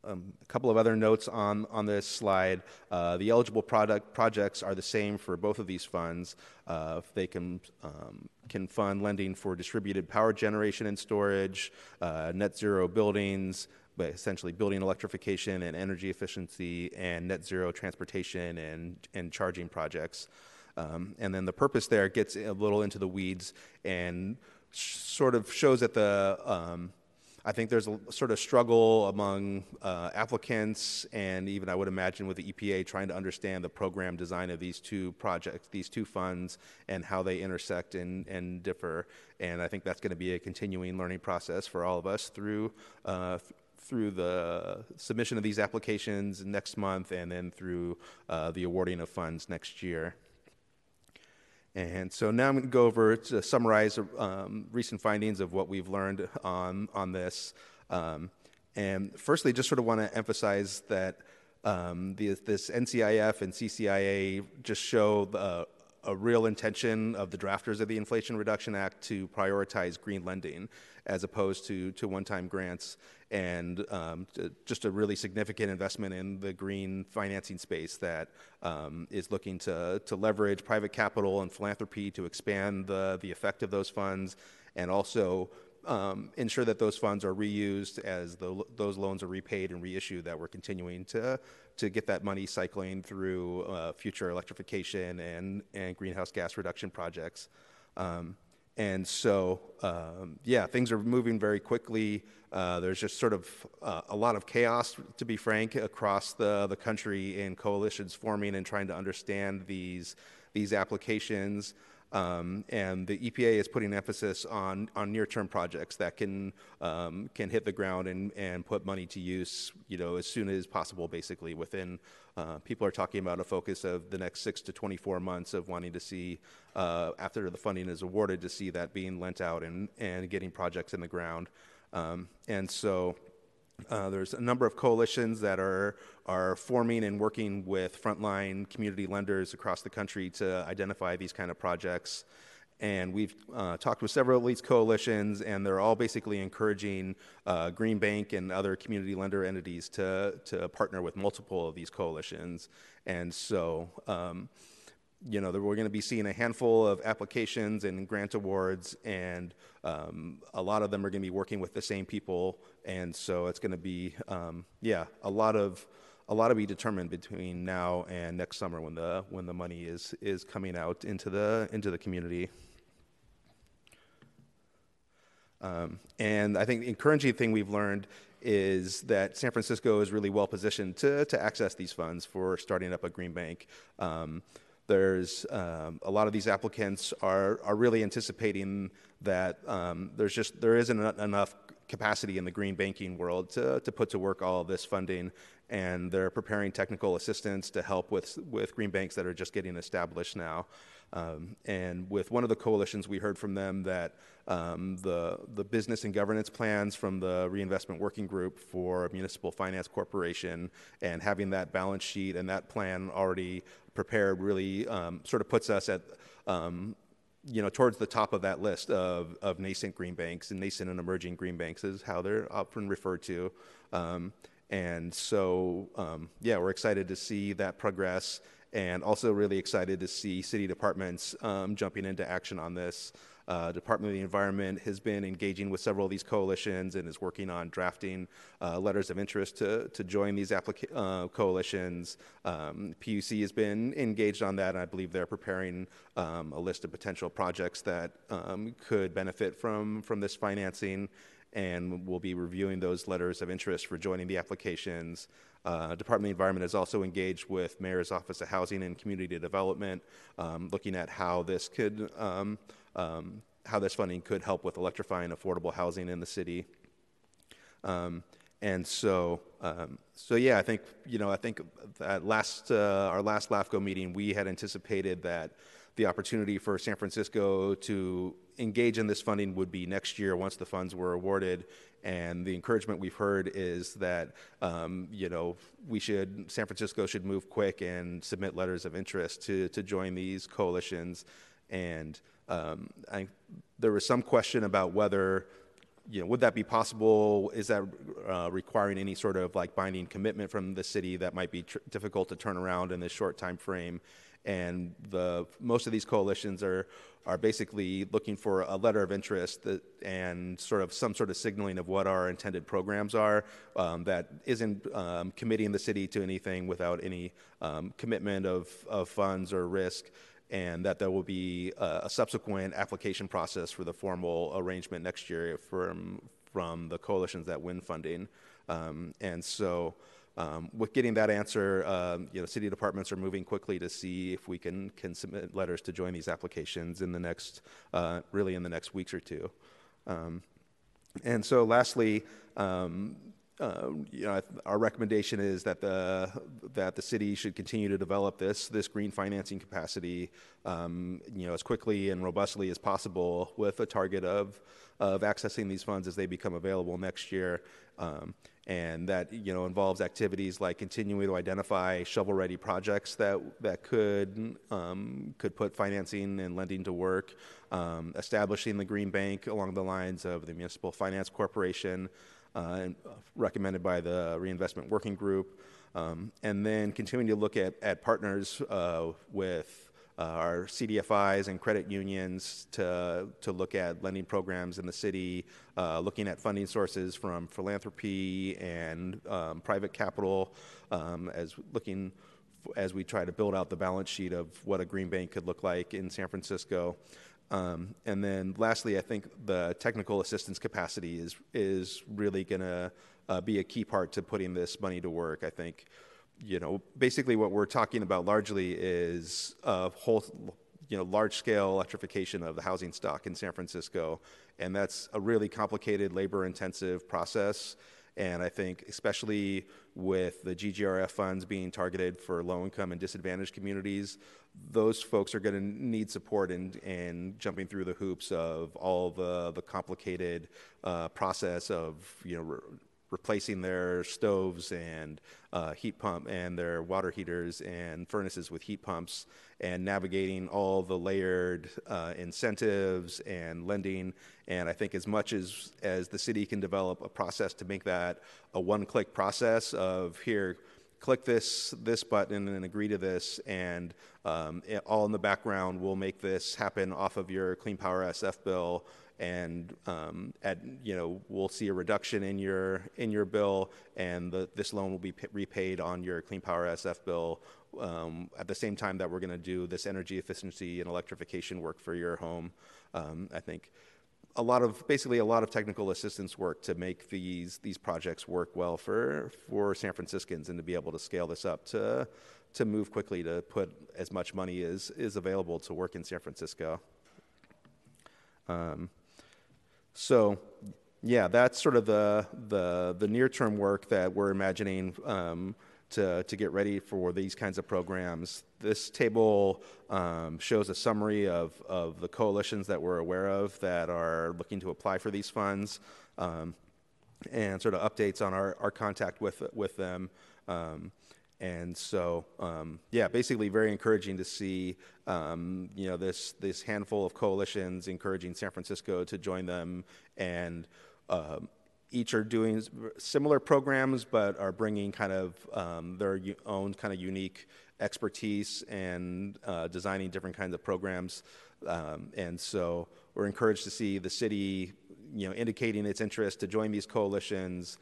J: um, a couple of other notes on, on this slide. Uh, the eligible product projects are the same for both of these funds. Uh, they can, um, can fund lending for distributed power generation and storage, uh, net zero buildings, but essentially building electrification and energy efficiency, and net zero transportation and, and charging projects. Um, and then the purpose there gets a little into the weeds and sh- sort of shows that the um, I think there's a sort of struggle among uh, applicants and even I would imagine with the EPA trying to understand the program design of these two projects, these two funds, and how they intersect and, and differ. And I think that's going to be a continuing learning process for all of us through. Uh, th- through the submission of these applications next month and then through uh, the awarding of funds next year. And so now I'm going to go over to summarize um, recent findings of what we've learned on, on this. Um, and firstly, just sort of want to emphasize that um, the, this NCIF and CCIA just show the, a real intention of the drafters of the Inflation Reduction Act to prioritize green lending as opposed to, to one time grants, and um, just a really significant investment in the green financing space that um, is looking to, to leverage private capital and philanthropy to expand the, the effect of those funds and also um, ensure that those funds are reused as the, those loans are repaid and reissued, that we're continuing to, to get that money cycling through uh, future electrification and, and greenhouse gas reduction projects. Um, and so, um, yeah, things are moving very quickly. Uh, there's just sort of uh, a lot of chaos, to be frank, across the, the country in coalitions forming and trying to understand these, these applications. Um, and the EPA is putting emphasis on, on near-term projects that can um, can hit the ground and, and put money to use, you know, as soon as possible. Basically, within uh, people are talking about a focus of the next six to 24 months of wanting to see uh, after the funding is awarded to see that being lent out and and getting projects in the ground. Um, and so uh, there's a number of coalitions that are are forming and working with frontline community lenders across the country to identify these kind of projects. And we've uh, talked with several of these coalitions, and they're all basically encouraging uh, Green Bank and other community lender entities to to partner with multiple of these coalitions. And so. Um, you know, we're going to be seeing a handful of applications and grant awards, and um, a lot of them are going to be working with the same people, and so it's going to be, um, yeah, a lot of a lot to be determined between now and next summer when the when the money is is coming out into the into the community. Um, and I think the encouraging thing we've learned is that San Francisco is really well positioned to to access these funds for starting up a green bank. Um, there's um, a lot of these applicants are are really anticipating that um, there's just there isn't enough capacity in the green banking world to, to put to work all this funding and they're preparing technical assistance to help with with green banks that are just getting established now um, and with one of the coalitions we heard from them that um, the the business and governance plans from the reinvestment working group for municipal finance corporation and having that balance sheet and that plan already prepared really um, sort of puts us at um, you know towards the top of that list of, of nascent green banks and nascent and emerging green banks is how they're often referred to. Um, and so um, yeah we're excited to see that progress and also really excited to see city departments um, jumping into action on this Uh, Department of the Environment has been engaging with several of these coalitions and is working on drafting uh, letters of interest to, to join these applica- uh, coalitions. Um, PUC has been engaged on that, and I believe they're preparing um, a list of potential projects that um, could benefit from, from this financing and we'll be reviewing those letters of interest for joining the applications. Uh, Department of the Environment is also engaged with Mayor's Office of Housing and Community Development, um, looking at how this could, um, um, how this funding could help with electrifying affordable housing in the city. Um, and so, um, so yeah, I think you know, I think that last uh, our last LAFCO meeting, we had anticipated that the opportunity for San Francisco to engage in this funding would be next year once the funds were awarded. And the encouragement we've heard is that um, you know we should San Francisco should move quick and submit letters of interest to to join these coalitions. And um, I, there was some question about whether you know, would that be possible? Is that uh, requiring any sort of like binding commitment from the city that might be tr- difficult to turn around in this short time frame? And the most of these coalitions are are basically looking for a letter of interest that, and sort of some sort of signaling of what our intended programs are um, that isn't um, committing the city to anything without any um, commitment of, of funds or risk and that there will be a, a, subsequent application process for the formal arrangement next year from from the coalitions that win funding. Um, and so, um, with getting that answer, um, you know, city departments are moving quickly to see if we can can submit letters to join these applications in the next, uh, really in the next weeks or two. Um, and so, lastly, uh, you know, our recommendation is that the that the city should continue to develop this this green financing capacity, um, you know, as quickly and robustly as possible, with a target of of accessing these funds as they become available next year. Um, and that you know involves activities like continuing to identify shovel-ready projects that that could um, could put financing and lending to work, um, establishing the green bank along the lines of the Municipal Finance Corporation, uh, uh, recommended by the Reinvestment Working Group, um, and then continuing to look at, at partners uh, with uh, our CDFIs and credit unions to, to look at lending programs in the city, uh, looking at funding sources from philanthropy and um, private capital, um, as looking as we try to build out the balance sheet of what a green bank could look like in San Francisco. Um, and then lastly, I think the technical assistance capacity is is really going to uh, be a key part to putting this money to work. I think, you know, basically what we're talking about largely is a whole, you know, large scale electrification of the housing stock in San Francisco, and that's a really complicated, labor intensive process. And I think, especially with the GGRF funds being targeted for low income and disadvantaged communities, those folks are going to need support in, in jumping through the hoops of all the, the complicated uh, process of you know replacing their stoves and uh, heat pump and their water heaters and furnaces with heat pumps and navigating all the layered uh, incentives and lending. And I think as much as, as the city can develop a process to make that a one-click process of here, click this this button and agree to this, and um, it, all in the background will make this happen off of your Clean Power SF bill, and um, at you know we'll see a reduction in your in your bill, and the, this loan will be p- repaid on your Clean Power SF bill. Um, at the same time that we're going to do this energy efficiency and electrification work for your home, um, I think a lot of basically a lot of technical assistance work to make these these projects work well for for San Franciscans and to be able to scale this up to to move quickly to put as much money as is available to work in San Francisco. Um, so, yeah, that's sort of the the the near term work that we're imagining. Um, to, to get ready for these kinds of programs. This table um, shows a summary of, of the coalitions that we're aware of that are looking to apply for these funds um, and sort of updates on our, our contact with, with them. Um, and so, um, yeah, basically very encouraging to see, um, you know, this, this handful of coalitions encouraging San Francisco to join them and um, each are doing similar programs, but are bringing kind of um, their own kind of unique expertise and uh, designing different kinds of programs. Um, and so we're encouraged to see the city, you know, indicating its interest to join these coalitions.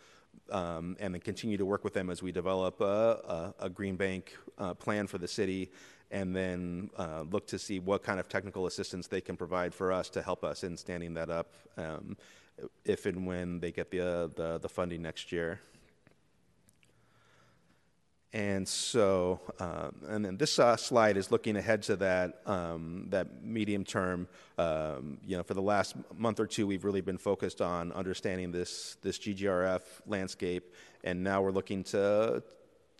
J: Um, and then continue to work with them as we develop a, a, a green bank uh, plan for the city and then uh, look to see what kind of technical assistance they can provide for us to help us in standing that up um, if and when they get the, uh, the, the, funding next year. And so, um, and then this uh, slide is looking ahead to that um, that medium term. Um, you know, for the last month or two, we've really been focused on understanding this this GGRF landscape, and now we're looking to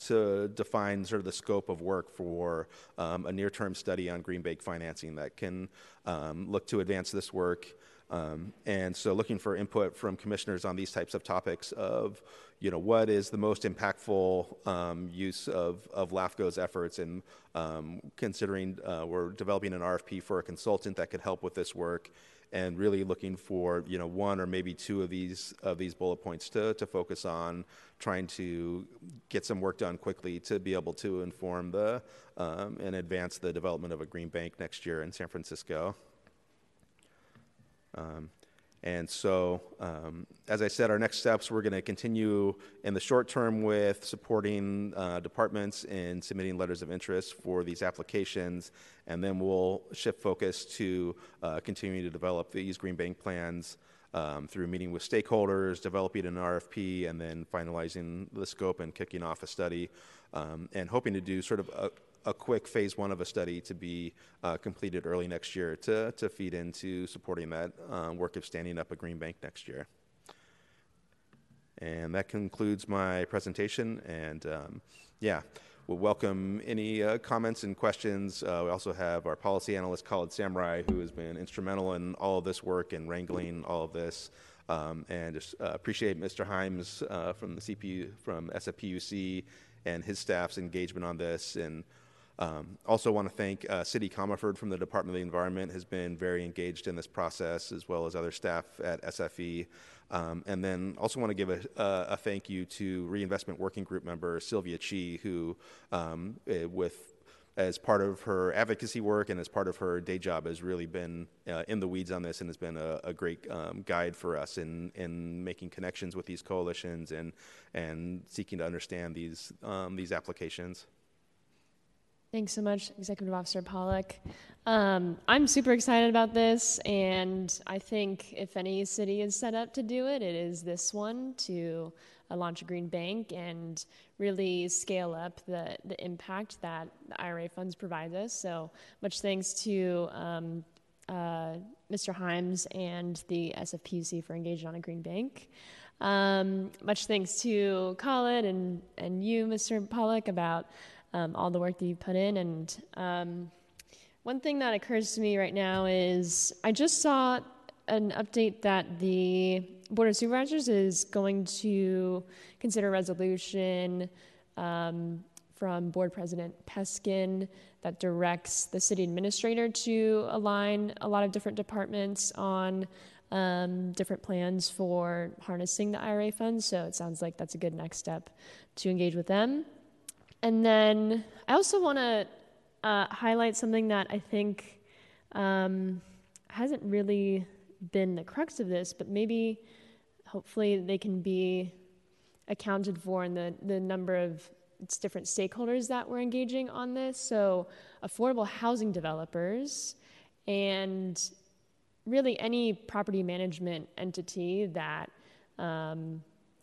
J: to define sort of the scope of work for um, a near term study on green bank financing that can um, look to advance this work. Um, and so looking for input from commissioners on these types of topics of, you know, what is the most impactful um, use of, of LAFCO's efforts and um, considering uh, we're developing an RFP for a consultant that could help with this work and really looking for you know one or maybe two of these of these bullet points to, to focus on trying to get some work done quickly to be able to inform the um, and advance the development of a green bank next year in San Francisco. Um, and so, um, as I said, our next steps, we're going to continue in the short term with supporting uh, departments in submitting letters of interest for these applications. And then we'll shift focus to uh, continuing to develop these green bank plans um, through meeting with stakeholders, developing an RFP, and then finalizing the scope and kicking off a study, um, and hoping to do sort of a, a quick phase one of a study to be uh, completed early next year to, to feed into supporting that uh, work of standing up a green bank next year. And that concludes my presentation. And um, yeah, we'll welcome any uh, comments and questions. Uh, we also have our policy analyst, Khalid Samurai, who has been instrumental in all of this work and wrangling all of this. Um, and just uh, appreciate Mr. Hyams uh, from the CPU, from SFPUC, and his staff's engagement on this. And um, also want to thank uh, Cyndy Comerford from the Department of the Environment has been very engaged in this process as well as other staff at SFE. Um, and then also want to give a, a, thank you to Reinvestment Working Group member Sylvia Chi, who um, eh, with as part of her advocacy work and as part of her day job has really been uh, in the weeds on this and has been a, a great um, guide for us in, in making connections with these coalitions and, and seeking to understand these, um, these applications.
A: Thanks so much, Executive Officer Pollock. Um, I'm super excited about this, and I think if any city is set up to do it, it is this one to uh, launch a green bank and really scale up the, the impact that the IRA funds provide us. So much thanks to um, uh, Mr. Hyams and the SFPUC for engaging on a green bank. Um, much thanks to Colin and, and you, Mr. Pollock, about um, all the work that you put in. And um, one thing that occurs to me right now is I just saw an update that the Board of Supervisors is going to consider resolution um, from Board President Peskin that directs the city administrator to align a lot of different departments on um, different plans for harnessing the IRA funds. So it sounds like that's a good next step to engage with them. And then I also want to uh, highlight something that I think um, hasn't really been the crux of this, but maybe hopefully they can be accounted for in the, the number of it's different stakeholders that we're engaging on this. So, affordable housing developers and really any property management entity that um,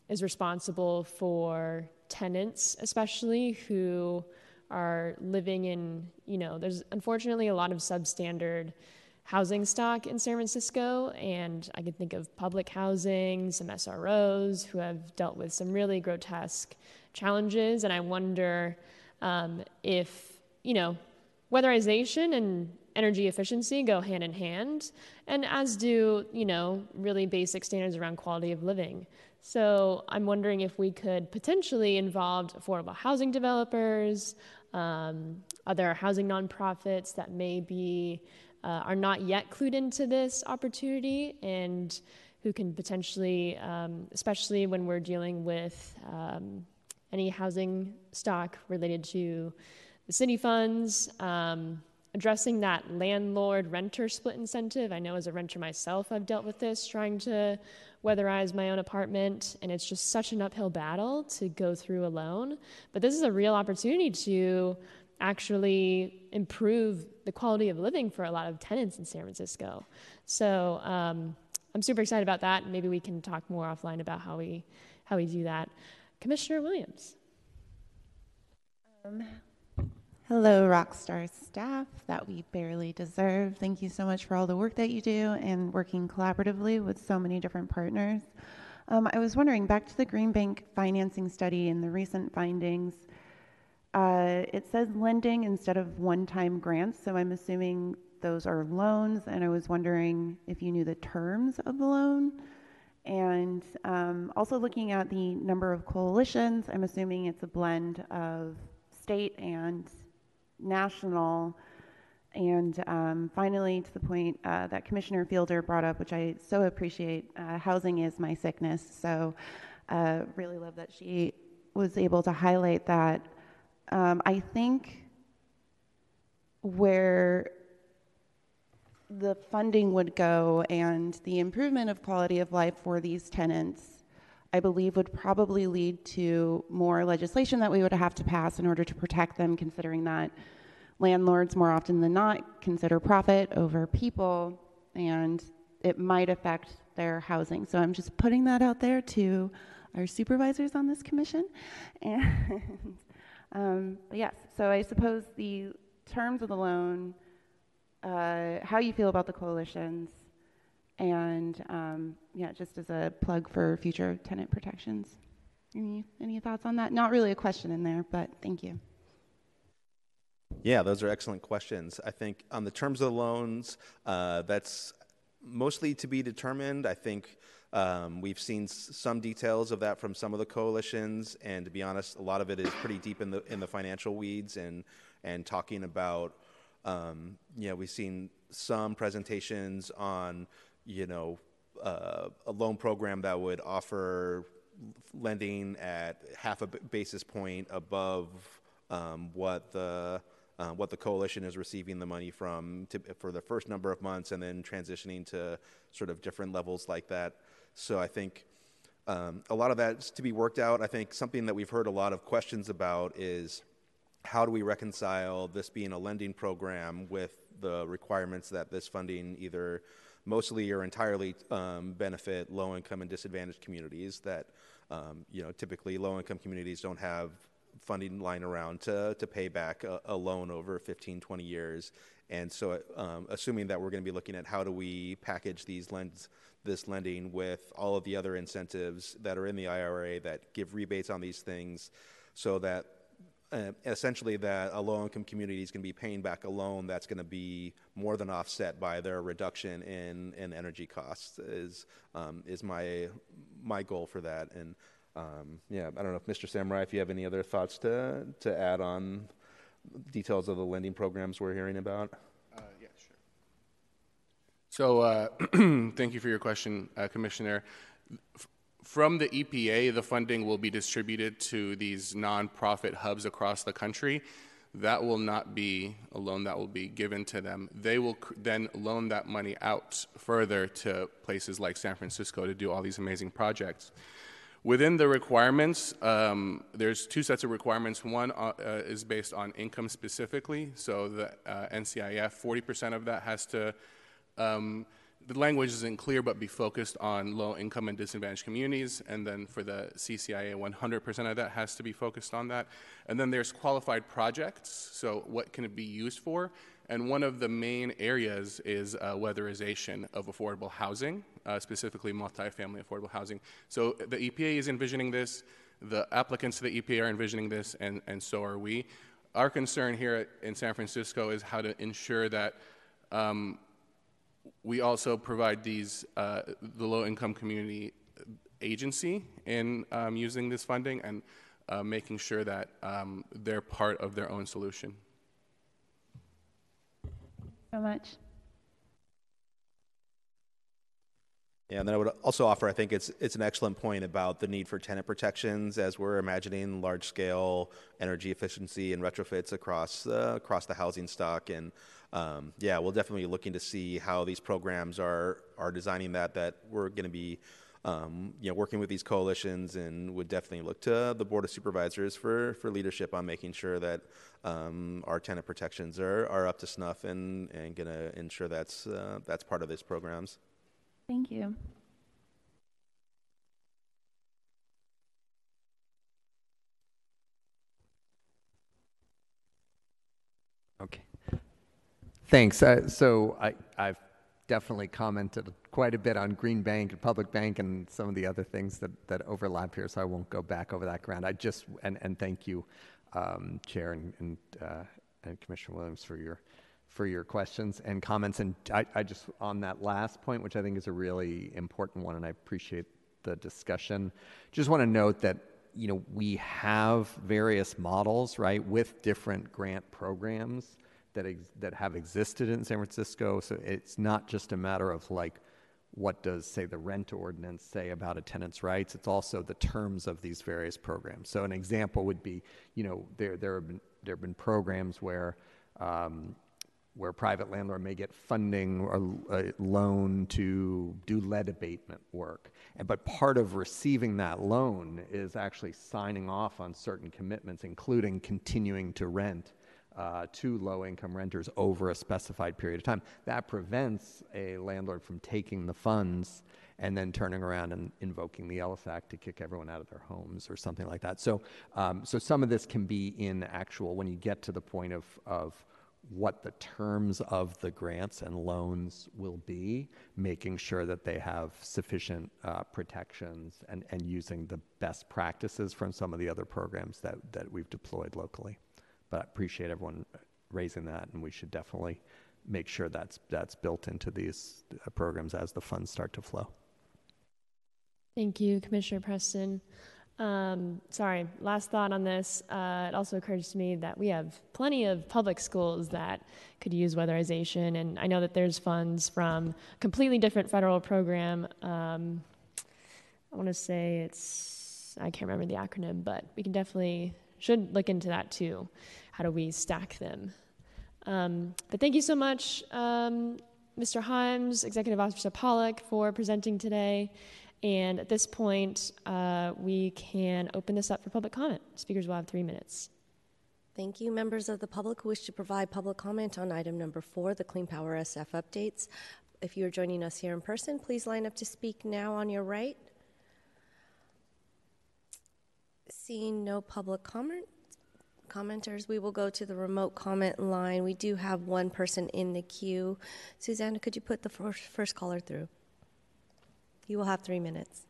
A: is responsible for tenants, especially who are living in, you know, there's unfortunately a lot of substandard housing stock in San Francisco, and I can think of public housing, some SROs who have dealt with some really grotesque challenges, and I wonder um, if, you know, weatherization and energy efficiency go hand in hand, and as do, you know, really basic standards around quality of living. So I'm wondering if we could potentially involve affordable housing developers, um, other housing nonprofits that maybe uh, are not yet clued into this opportunity and who can potentially, um, especially when we're dealing with um, any housing stock related to the city funds, um, addressing that landlord renter split incentive. I know as a renter myself, I've dealt with this trying to weatherize my own apartment, and it's just such an uphill battle to go through alone. But this is a real opportunity to actually improve the quality of living for a lot of tenants in San Francisco. So um, I'm super excited about that, maybe we can talk more offline about how we how we do that. Commissioner Williams.
H: Um, hello, Rockstar staff that we barely deserve. Thank you so much for all the work that you do and working collaboratively with so many different partners. Um, I was wondering, back to the Green Bank financing study and the recent findings, uh, it says lending instead of one time grants, so I'm assuming those are loans, and I was wondering if you knew the terms of the loan. And um, also looking at the number of coalitions, I'm assuming it's a blend of state and national. And um, finally, to the point uh, that Commissioner Fielder brought up, which I so appreciate, uh, housing is my sickness. So, uh, really love that she was able to highlight that. Um, I think where the funding would go and the improvement of quality of life for these tenants, I believe, would probably lead to more legislation that we would have to pass in order to protect them, considering that landlords more often than not consider profit over people and it might affect their housing. So I'm just putting that out there to our supervisors on this commission. And um, yes, so I suppose the terms of the loan uh, how you feel about the coalitions, and um, yeah, just as a plug for future tenant protections. Any any thoughts on that? Not really a question in there, but thank you.
J: Yeah, those are excellent questions. I think on the terms of the loans, uh, that's mostly to be determined. I think um, we've seen s- some details of that from some of the coalitions, and to be honest, a lot of it is pretty deep in the in the financial weeds and and talking about um, you know, we've seen some presentations on, you know, uh, a loan program that would offer lending at half a basis point above um, what the uh, what the coalition is receiving the money from to, for the first number of months, and then transitioning to sort of different levels like that. So I think um, a lot of that's to be worked out. I think something that we've heard a lot of questions about is how do we reconcile this being a lending program with the requirements that this funding either mostly or entirely um, benefit low income and disadvantaged communities that um, you know typically low income communities don't have funding lying around to, to pay back a, a loan over 15 20 years. And so um, assuming that we're going to be looking at how do we package these lends this lending with all of the other incentives that are in the IRA that give rebates on these things so that uh, essentially that a low income community is going to be paying back a loan that's going to be more than offset by their reduction in, in energy costs is um, is my my goal for that. And um, yeah I don't know if Mr. Samurai if you have any other thoughts to to add on details of the lending programs we're hearing about.
K: Uh, yeah, sure. So, uh, thank you for your question, uh, Commissioner. From the EPA, the funding will be distributed to these nonprofit hubs across the country. That will not be a loan that will be given to them. They will then loan that money out further to places like San Francisco to do all these amazing projects. Within the requirements, um, there's two sets of requirements. One uh, uh, is based on income specifically. So the uh, NCIF, 40% of that has to um, the language isn't clear, but be focused on low income and disadvantaged communities. And then for the CCIA, 100% of that has to be focused on that. And then there's qualified projects. So, what can it be used for? And one of the main areas is uh, weatherization of affordable housing, uh, specifically multifamily affordable housing. So, the EPA is envisioning this, the applicants to the EPA are envisioning this, and, and so are we. Our concern here in San Francisco is how to ensure that. Um, we also provide these uh, the low income community agency in um, using this funding and uh, making sure that um, they're part of their own solution.
H: So much.
J: Yeah, and then I would also offer, I think it's it's an excellent point about the need for tenant protections as we're imagining large scale energy efficiency and retrofits across uh, across the housing stock. And um, yeah, we'll definitely be looking to see how these programs are are designing that. That we're going to be um, you know working with these coalitions and would definitely look to the board of supervisors for for leadership on making sure that um, our tenant protections are are up to snuff and and going to ensure that's uh, that's part of these programs.
H: Thank you.
F: Okay. Thanks. Uh, so I, I've definitely commented quite a bit on Green Bank and Public Bank and some of the other things that, that overlap here, so I won't go back over that ground. I just, and, and thank you, um, Chair and, and, uh, and Commissioner Williams for your for your questions and comments. And I, I, just, on that last point, which I think is a really important one, and I appreciate the discussion, just want to note that, you know, we have various models, right, with different grant programs that, ex- that have existed in San Francisco. So it's not just a matter of like, what does, say, the rent ordinance say about a tenant's rights? It's also the terms of these various programs. So an example would be, you know, there, there, have, been, there have been programs where um, where private landlord may get funding or a loan to do lead abatement work. But part of receiving that loan is actually signing off on certain commitments, including continuing to rent uh, to low income renters over a specified period of time. That prevents a landlord from taking the funds and then turning around and invoking the Ellis Act to kick everyone out of their homes or something like that. So, um, so some of this can be in actual, when you get to the point of, of what the terms of the grants and loans will be, making sure that they have sufficient uh, protections and, and using the best practices from some of the other programs that, that we've deployed locally. But I appreciate everyone raising that, and we should definitely make sure that's, that's built into these uh, programs as the funds start to flow.
A: Thank you, Commissioner Preston. Um, sorry, last thought on this. Uh, it also occurs to me that we have plenty of public schools that could use weatherization, and I know that there's funds from a completely different federal program. Um, I want to say it's, I can't remember the acronym, but we can definitely, should look into that too. How do we stack them? Um, but thank you so much, um, Mr. Hyams, Executive Officer Pollock, for presenting today. And at this point, uh, we can open this up for public comment. Speakers will have three minutes.
B: Thank you. Members of the public who wish to provide public comment on item number four, the Clean Power SF updates. If you are joining us here in person, please line up to speak now on your right. Seeing no public comment, commenters, we will go to the remote comment line. We do have one person in the queue. Susanna, could you put the first, first caller through? You will have three minutes.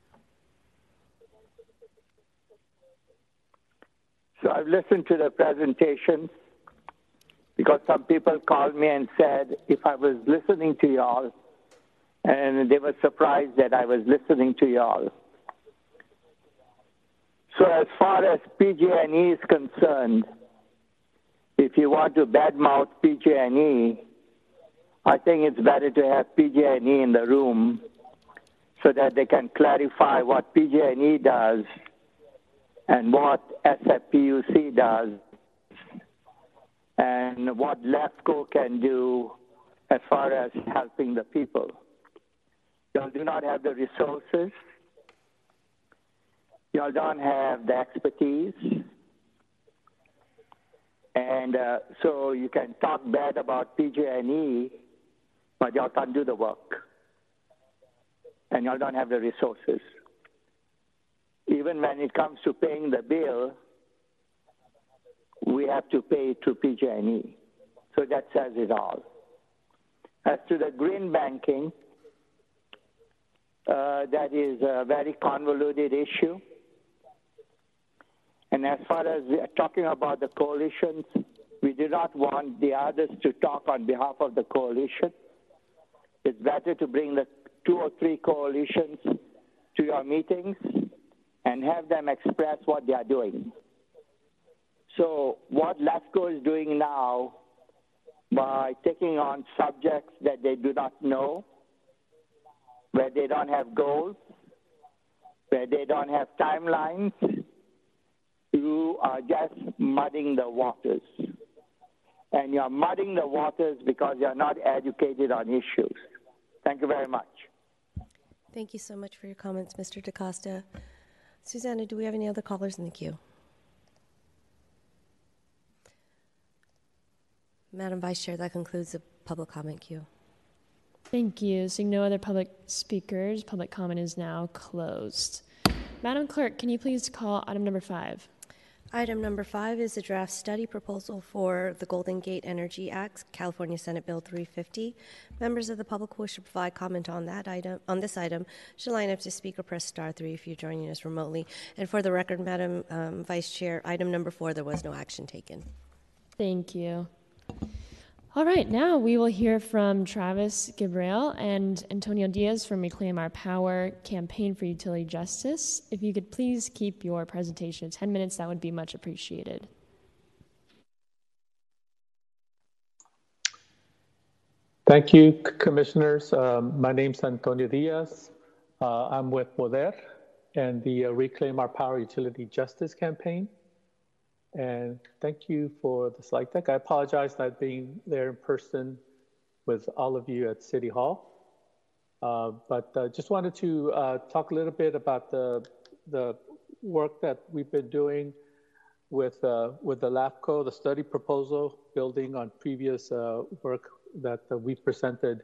L: So I've listened to the presentation because some people called me and said if I was listening to y'all, and they were surprised that I was listening to y'all. So as far as PG&E is concerned, if you want to badmouth PG&E, I think it's better to have PG&E in the room so that they can clarify what PG&E does and what SFPUC does and what LEFCO can do as far as helping the people. Y'all do not have the resources. Y'all don't have the expertise. And uh, so you can talk bad about PG&E, but y'all can't do the work and y'all don't have the resources. Even when it comes to paying the bill, we have to pay through PG&E. So that says it all. As to the green banking, uh, that is a very convoluted issue. And as far as talking about the coalitions, we do not want the others to talk on behalf of the coalition. It's better to bring the two or three coalitions to your meetings and have them express what they are doing. So, what LEFCO is doing now by taking on subjects that they do not know where they don't have goals, where they don't have timelines, you are just mudding the waters. And you're mudding the waters because you're not educated on issues. Thank you very much.
B: Thank you so much for your comments, Mr. DaCosta. Susanna, do we have any other callers in the queue? Madam Vice Chair, that concludes the public comment queue.
A: Thank you. Seeing no other public speakers, public comment is now closed. Madam Clerk, can you please call item number five?
B: Item number five is a draft study proposal for the Golden Gate Energy Act, California Senate Bill 350. Members of the public who wish to provide comment on that item, on this item, should line up to speak or press star three if you're joining us remotely. And for the record, Madam um, Vice Chair, item number four, there was no action taken.
A: Thank you. All right, now we will hear from Travis Gabriel and Antonio Diaz from Reclaim Our Power Campaign for Utility Justice. If you could please keep your presentation to 10 minutes, that would be much appreciated.
M: Thank you, Commissioners. Um, my name is Antonio Diaz. Uh, I'm with Poder and the uh, Reclaim Our Power Utility Justice Campaign. And thank you for the slide deck. I apologize not being there in person with all of you at City Hall. Uh, but uh, just wanted to uh, talk a little bit about the, the work that we've been doing with, uh, with the LAFCO, the study proposal, building on previous uh, work that we presented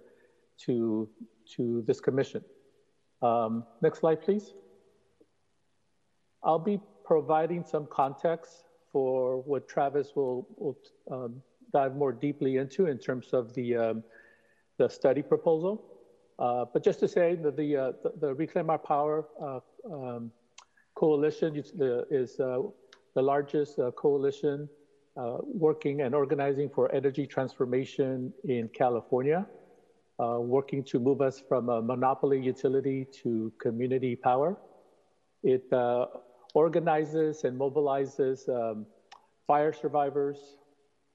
M: to, to this commission. Um, next slide, please. I'll be providing some context for what Travis will, will um, dive more deeply into in terms of the, um, the study proposal. Uh, but just to say that the, uh, the, the, Reclaim Our Power uh, um, coalition is, the, is uh, the largest uh, coalition uh, working and organizing for energy transformation in California, working to move us from a monopoly utility to community power. It organizes and mobilizes um, fire survivors,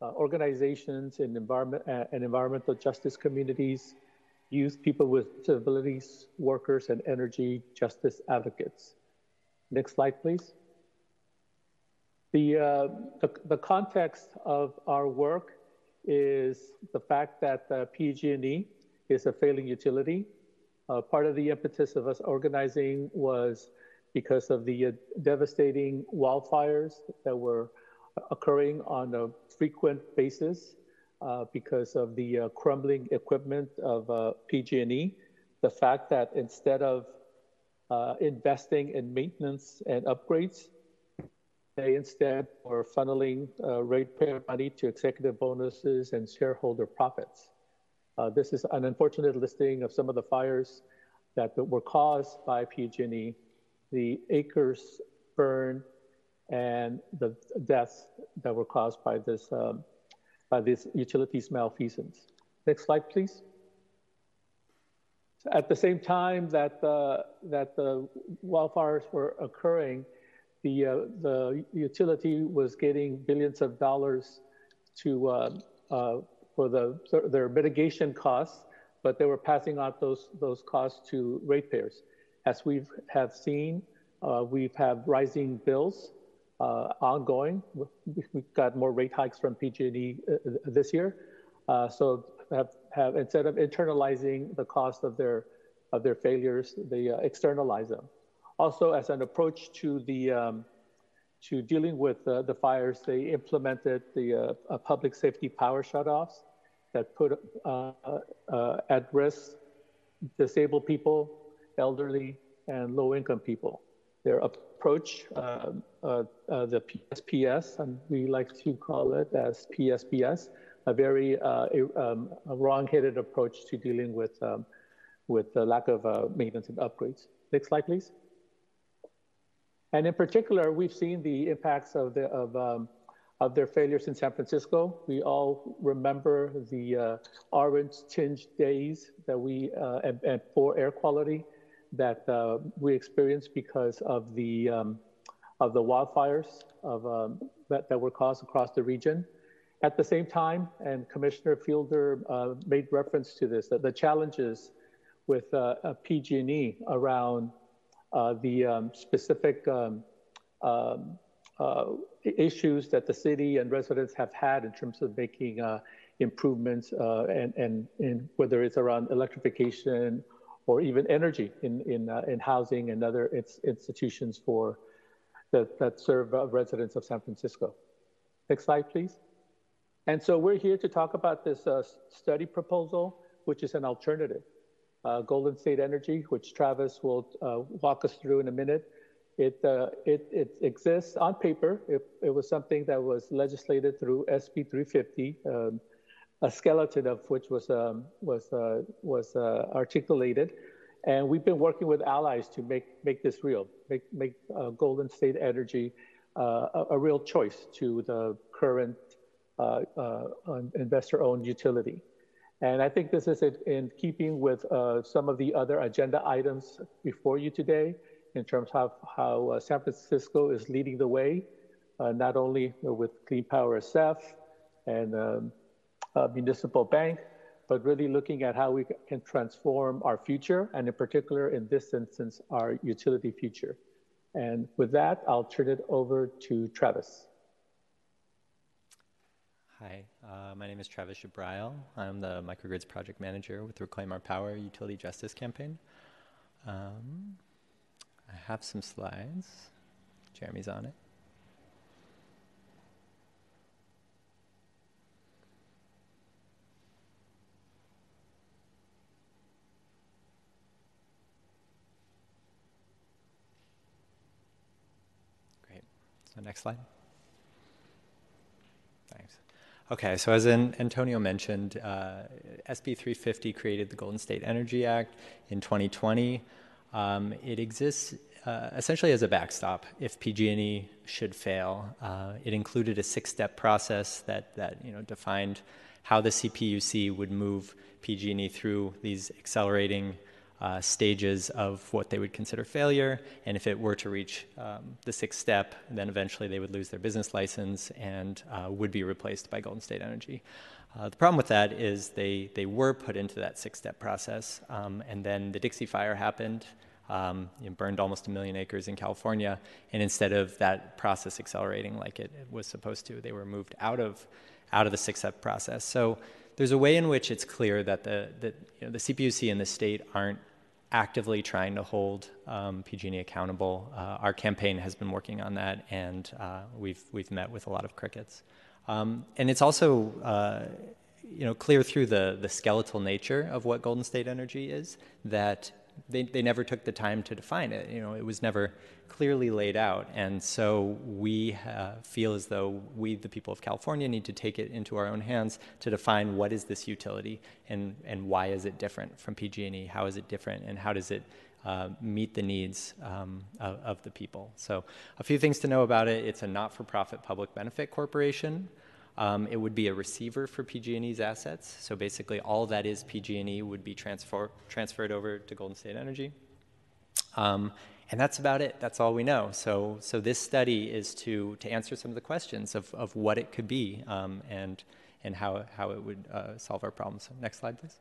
M: uh, organizations in environment uh, and environmental justice communities, youth, people with disabilities, workers, and energy justice advocates. Next slide, please. The, uh, the, the, context of our work is the fact that uh, PG&E is a failing utility. Uh, part of the impetus of us organizing was because of the uh, devastating wildfires that were occurring on a frequent basis uh, because of the uh, crumbling equipment of uh, PG&E. The fact that instead of uh, investing in maintenance and upgrades, they instead were funneling uh, ratepayer money to executive bonuses and shareholder profits. this is an unfortunate listing of some of the fires that were caused by PG&E the acres burned and the deaths that were caused by this um, by these utilities malfeasance. Next slide, please. So at the same time that the, that the wildfires were occurring, the uh, the utility was getting billions of dollars to uh, uh, for the their mitigation costs, but they were passing out those those costs to ratepayers. As we have seen, uh, we've had rising bills uh, ongoing. We've got more rate hikes from PG&E uh, this year. So have, have, instead of internalizing the cost of their, of their failures, they externalize them. Also, as an approach to the um, to dealing with the fires, they implemented the public safety power shutoffs that put at risk disabled people, elderly, and low-income people. Their approach, uh, uh, uh, the PSPS, and we like to call it as PSPS, a very um, wrong-headed approach to dealing with um, with the lack of maintenance and upgrades. Next slide, please. And in particular, we've seen the impacts of, the, of, um, of their failures in San Francisco. We all remember the uh, orange tinged days that we, uh, and, and, poor air quality that uh, we experienced because of the um, of the wildfires of, um, that, that were caused across the region. At the same time, and Commissioner Fielder uh, made reference to this, that the challenges with uh, PG&E around uh, the um, specific um, um, uh, issues that the city and residents have had in terms of making uh, improvements and, and, and whether it's around electrification or even energy in, in, uh, in housing and other institutions for that, that serve residents of San Francisco. Next slide, please. And so we're here to talk about this uh, study proposal, which is an alternative. Uh, Golden State Energy, which Travis will uh, walk us through in a minute. It, uh, it, it exists on paper. It, it, was something that was legislated through SB 350, um, a skeleton of which was, um, was, uh, was uh, articulated. And we've been working with allies to make, make this real, make, make Golden State Energy a, a real choice to the current uh, uh, investor-owned utility. And I think this is in keeping with uh, some of the other agenda items before you today in terms of how San Francisco is leading the way, not only with Clean Power SF and um, Municipal Bank, but really looking at how we can transform our future, and in particular, in this instance, our utility future. And with that, I'll turn it over to Travis.
N: Hi, uh, my name is Travis Jabrail. I'm the microgrids project manager with Reclaim Our Power Utility Justice Campaign. Um, I have some slides. Jeremy's on it. Great. So next slide. Thanks. Okay, so as Antonio mentioned, uh, SB 350 created the Golden State Energy Act in 2020. Um, it exists uh, essentially as a backstop if PG&E should fail. Uh, it included a six-step process that that you know defined how the CPUC would move PG&E through these accelerating uh, stages of what they would consider failure. And if it were to reach um, the sixth step, then eventually they would lose their business license and uh, would be replaced by Golden State Energy. Uh, the problem with that is they, they were put into that six step process, um, and then the Dixie Fire happened. Um, it burned almost a million acres in California, and instead of that process accelerating like it, it was supposed to, they were moved out of, out of the six step process. So there's a way in which it's clear that the, that, you know, the CPUC and the state aren't actively trying to hold um, PG&E accountable. Uh, our campaign has been working on that, and uh, we've we've met with a lot of crickets. Um, and it's also uh, you know clear through the the skeletal nature of what Golden State Energy is that they, they never took the time to define it. You know, it was never clearly laid out. And so we uh, feel as though we, the people of California, need to take it into our own hands to define what is this utility and, and why is it different from PG&E? How is it different and how does it uh, meet the needs um, of, of, the people? So a few things to know about it. It's a not-for-profit public benefit corporation. Um, it would be a receiver for PG&E's assets. So basically, all that is PG&E would be transfer, transferred over to Golden State Energy. Um, and that's about it. That's all we know. So, so this study is to, to answer some of the questions of, of what it could be um, and, and how, how it would uh, solve our problems. Next slide, please.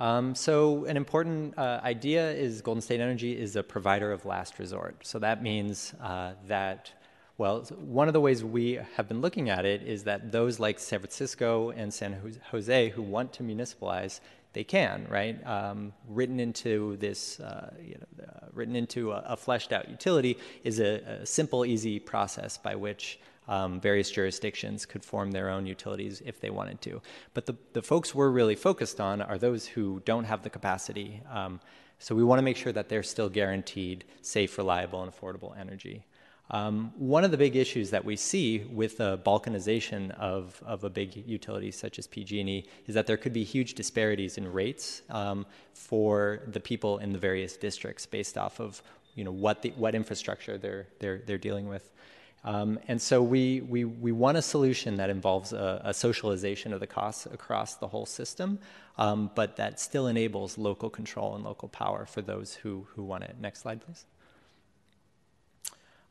N: Um, so an important uh, idea is Golden State Energy is a provider of last resort. So that means uh, that well, one of the ways we have been looking at it is that those like San Francisco and San Jose who want to municipalize, they can, right? Um, written into this, uh, you know, uh, written into a, a, fleshed out utility is a, a simple, easy process by which um, various jurisdictions could form their own utilities if they wanted to. But the, the folks we're really focused on are those who don't have the capacity. Um, so we want to make sure that they're still guaranteed safe, reliable, and affordable energy. Um, one of the big issues that we see with the balkanization of, of a big utility such as PG&E is that there could be huge disparities in rates um, for the people in the various districts based off of you know what the, what infrastructure they're they're they're dealing with. Um, and so we, we, we want a solution that involves a, a socialization of the costs across the whole system, um, but that still enables local control and local power for those who, who want it. Next slide, please.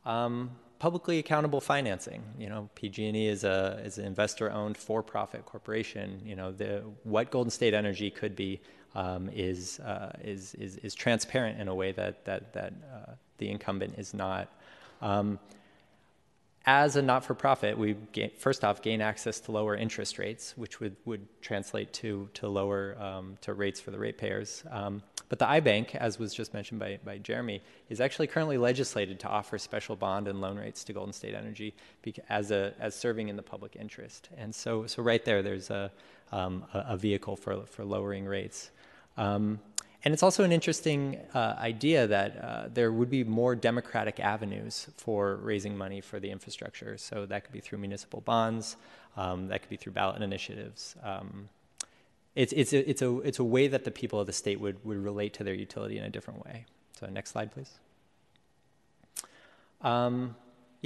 N: Um, publicly accountable financing. You know, PG&E is a is an investor-owned for-profit corporation. You know, the what Golden State Energy could be um, is, uh, is, is, is transparent in a way that, that, that uh, the incumbent is not. Um, as a not-for-profit, we gain, first off gain access to lower interest rates, which would, would translate to, to lower um, to rates for the ratepayers. Um, but the iBank, as was just mentioned by, by Jeremy, is actually currently legislated to offer special bond and loan rates to Golden State Energy as, a, as serving in the public interest. And so, so right there, there's a, um, a, a, vehicle for, for lowering rates. Um, and it's also an interesting uh, idea that uh, there would be more democratic avenues for raising money for the infrastructure. So that could be through municipal bonds, um, that could be through ballot initiatives. Um, it's, it's, a, it's, a, it's a way that the people of the state would, would relate to their utility in a different way. So next slide, please. Um,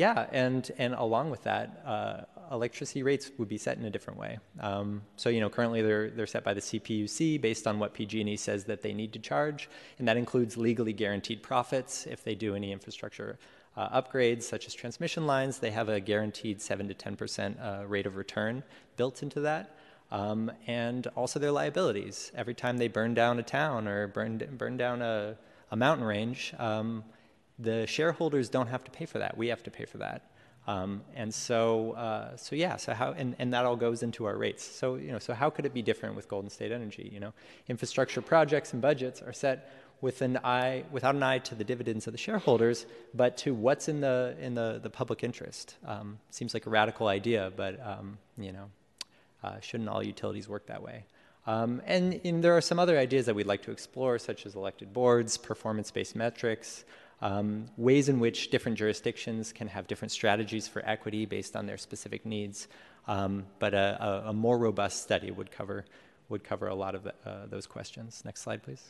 N: yeah, and, and along with that, uh, electricity rates would be set in a different way. Um, so, you know, currently they're, they're set by the CPUC based on what PG&E says that they need to charge, and that includes legally guaranteed profits if they do any infrastructure uh, upgrades such as transmission lines. They have a guaranteed 7 to 10% uh, rate of return built into that. Um, and also their liabilities. Every time they burn down a town or burn, burn down a, a mountain range, um, the shareholders don't have to pay for that. We have to pay for that. Um, and so, uh, so yeah, so how, and, and that all goes into our rates. So, you know, so how could it be different with Golden State Energy? You know, infrastructure projects and budgets are set with an eye, without an eye to the dividends of the shareholders, but to what's in the, in the, the public interest. Um, seems like a radical idea, but, um, you know, uh, shouldn't all utilities work that way? Um, and, and, there are some other ideas that we'd like to explore, such as elected boards, performance-based metrics, um, ways in which different jurisdictions can have different strategies for equity based on their specific needs. Um, but a, a, a, more robust study would cover, would cover a lot of the, uh, those questions. Next slide, please.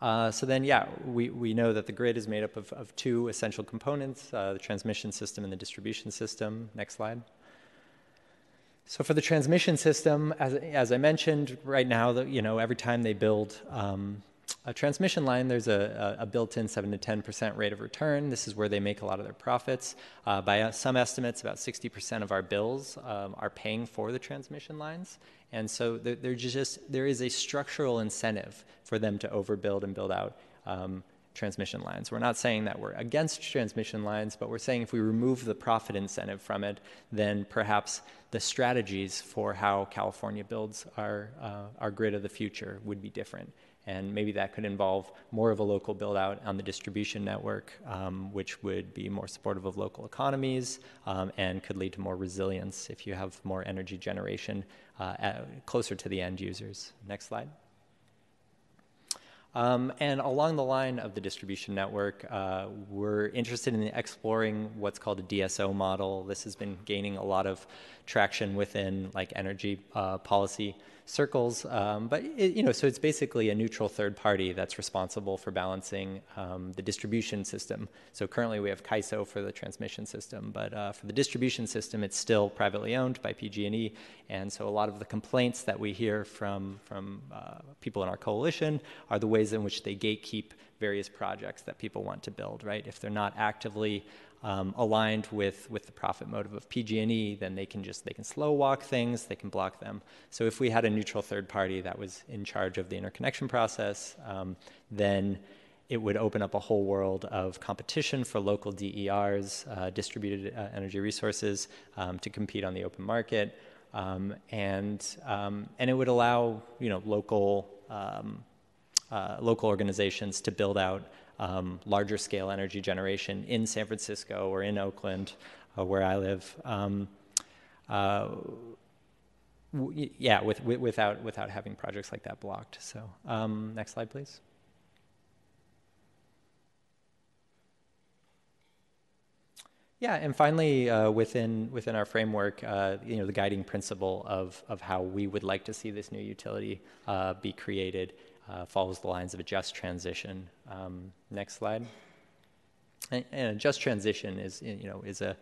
N: Uh, so then, yeah, we, we know that the grid is made up of, of two essential components, uh, the transmission system and the distribution system. Next slide. So for the transmission system, as, as I mentioned, right now, the, you know, every time they build um, a transmission line, there's a, a, built-in 7 to 10% rate of return. This is where they make a lot of their profits. Uh, by some estimates, about 60% of our bills um, are paying for the transmission lines. And so there, just, there is a structural incentive for them to overbuild and build out um, transmission lines. We're not saying that we're against transmission lines, but we're saying if we remove the profit incentive from it, then perhaps the strategies for how California builds our, uh, our grid of the future would be different. And maybe that could involve more of a local build out on the distribution network, um, which would be more supportive of local economies um, and could lead to more resilience if you have more energy generation uh, at, closer to the end users. Next slide. Um, and along the line of the distribution network, uh, we're interested in exploring what's called a DSO model. This has been gaining a lot of traction within like energy uh, policy circles. Um, but it, you know, so it's basically a neutral third party that's responsible for balancing um, the distribution system. So currently we have CAISO for the transmission system, but uh, for the distribution system, it's still privately owned by PG&E. And so a lot of the complaints that we hear from from uh, people in our coalition are the ways in which they gatekeep various projects that people want to build. Right? If they're not actively um, aligned with, with the profit motive of PG&E, then they can just they can slow walk things, they can block them. So if we had a neutral third party that was in charge of the interconnection process, um, then it would open up a whole world of competition for local DERs, uh, distributed uh, energy resources, um, to compete on the open market, um, and um, and it would allow you know local um, uh, local organizations to build out um, larger scale energy generation in San Francisco or in Oakland, uh, where I live. Um, uh, yeah, with, with, without, without having projects like that blocked. So, um, next slide, please. Yeah, and finally, uh, within within our framework, uh, you know, the guiding principle of of how we would like to see this new utility uh, be created uh, follows the lines of a just transition. Um, next slide. And, and, a just transition is, you know, is a,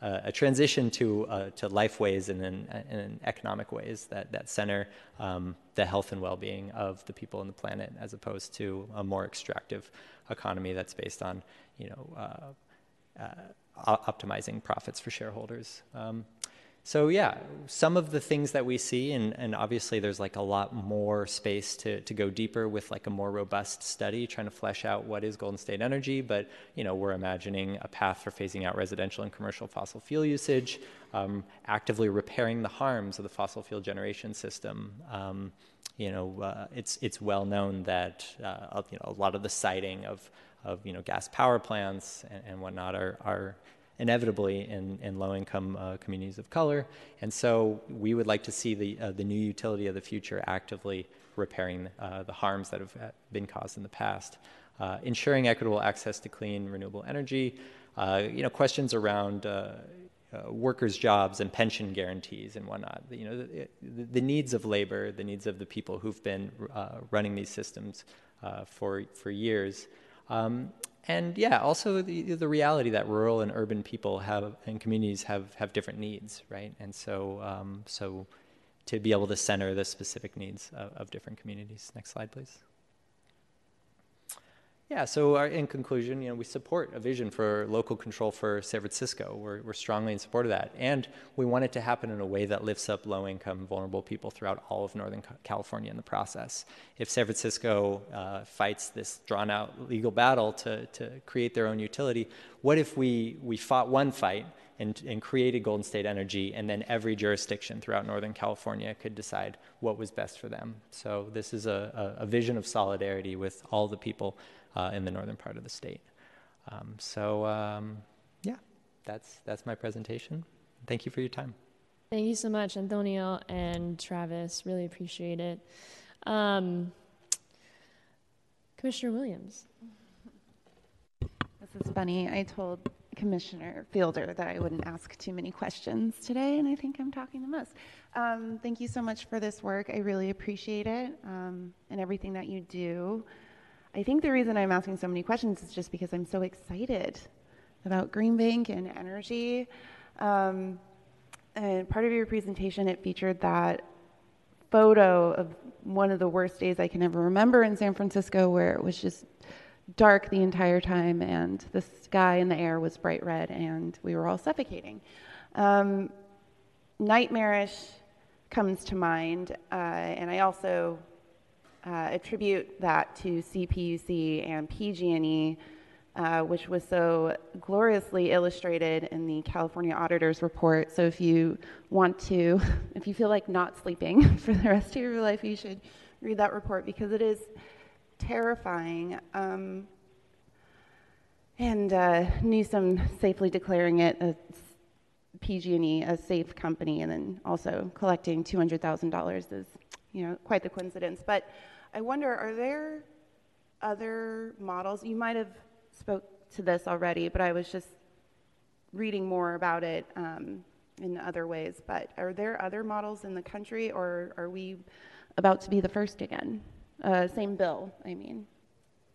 N: a transition to, uh, to life ways and in, economic ways that, that center um, the health and well-being of the people on the planet as opposed to a more extractive economy that's based on, you know, uh, uh optimizing profits for shareholders. Um, so yeah, some of the things that we see, and, and obviously there's like a lot more space to, to go deeper with like a more robust study, trying to flesh out what is Golden State Energy. But you know, we're imagining a path for phasing out residential and commercial fossil fuel usage, um, actively repairing the harms of the fossil fuel generation system. Um, you know, uh, it's it's well known that uh, you know a lot of the siting of of you know gas power plants and, and whatnot are are inevitably in, in low-income uh, communities of color. And so we would like to see the, uh, the new utility of the future actively repairing uh, the harms that have uh, been caused in the past. Uh, ensuring equitable access to clean, renewable energy. Uh, you know, questions around workers' jobs and pension guarantees and whatnot. You know, the, the, needs of labor, the needs of the people who've been running these systems for, for years. Um, and yeah, also the, the reality that rural and urban people have and communities have, have different needs, right? And so, um, so to be able to center the specific needs of, of different communities. Next slide, please. Yeah, so our, in conclusion, you know, we support a vision for local control for San Francisco. We're, we're strongly in support of that. And we want it to happen in a way that lifts up low income, vulnerable people throughout all of Northern California in the process. If San Francisco uh, fights this drawn out legal battle to, to create their own utility, what if we, we fought one fight and, and created Golden State Energy, and then every jurisdiction throughout Northern California could decide what was best for them? So, this is a, a, a vision of solidarity with all the people uh, in the northern part of the state. Um, so um, yeah, that's that's my presentation. Thank you for your time.
A: Thank you so much, Antonio and Travis. Really appreciate it. Um, Commissioner Williams.
H: This is funny. I told Commissioner Fielder that I wouldn't ask too many questions today, and I think I'm talking the most. Um, thank you so much for this work. I really appreciate it um, and everything that you do. I think the reason I'm asking so many questions is just because I'm so excited about Green Bank and energy. Um, and part of your presentation, it featured that photo of one of the worst days I can ever remember in San Francisco, where it was just dark the entire time and the sky and the air was bright red and we were all suffocating. Um, nightmarish comes to mind, uh, and I also uh, attribute that to CPUC and PG&E, uh, which was so gloriously illustrated in the California Auditor's Report. So if you want to, if you feel like not sleeping for the rest of your life, you should read that report because it is terrifying. Um, and uh, Newsom safely declaring it a PG&E a safe company, and then also collecting $200,000 is, you know, quite the coincidence. But I wonder, are there other models? You might have spoke to this already, but I was just reading more about it um, in other ways. But are there other models in the country, or are we about to be the first again? Uh, same bill, I mean.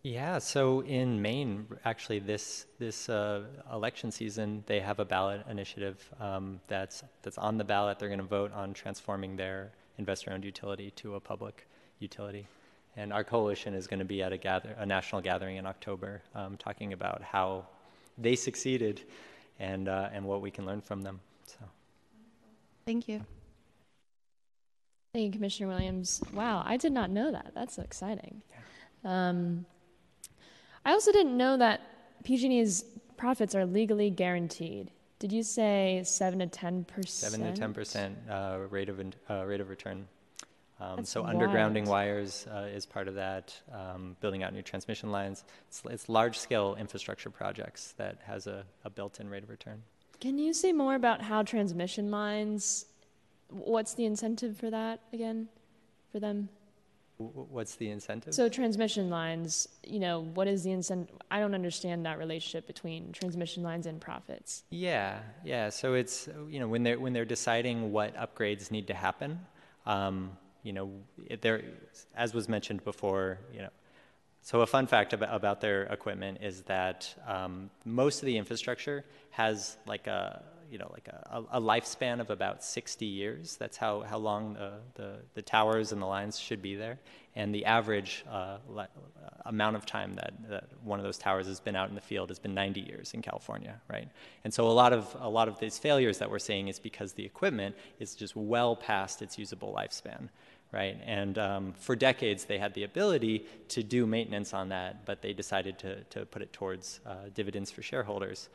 N: Yeah, so in Maine, actually, this this uh, election season, they have a ballot initiative um, that's that's on the ballot. They're going to vote on transforming their investor-owned utility to a public utility. And our coalition is going to be at a, gather, a national gathering in October um, talking about how they succeeded and, uh, and what we can learn from them. So.
H: Thank you.
A: Thank you, Commissioner Williams. Wow, I did not know that. That's so exciting. Um, I also didn't know that PG&E's profits are legally guaranteed. Did you say seven to ten percent?
N: Seven to ten percent uh, rate of uh, rate of return. Um, so undergrounding wires uh, is part of that, um, building out new transmission lines. It's, it's large-scale infrastructure projects that has a, a built-in rate of return.
A: Can you say more about how transmission lines, what's the incentive for that again, for them?
N: What's the incentive?
A: So transmission lines, you know, what is the incentive? I don't understand that relationship between transmission lines and profits.
N: Yeah, yeah. So it's you know when they're when they're deciding what upgrades need to happen, um, you know, there, as was mentioned before, you know, so a fun fact about, about their equipment is that um, most of the infrastructure has like a, you know, like a, a, lifespan of about 60 years. That's how, how long the, the, the towers and the lines should be there. And the average uh, le- amount of time that, that one of those towers has been out in the field has been 90 years in California, right? And so a lot of, a lot of these failures that we're seeing is because the equipment is just well past its usable lifespan right? And um, for decades, they had the ability to do maintenance on that, but they decided to, to put it towards uh, dividends for shareholders.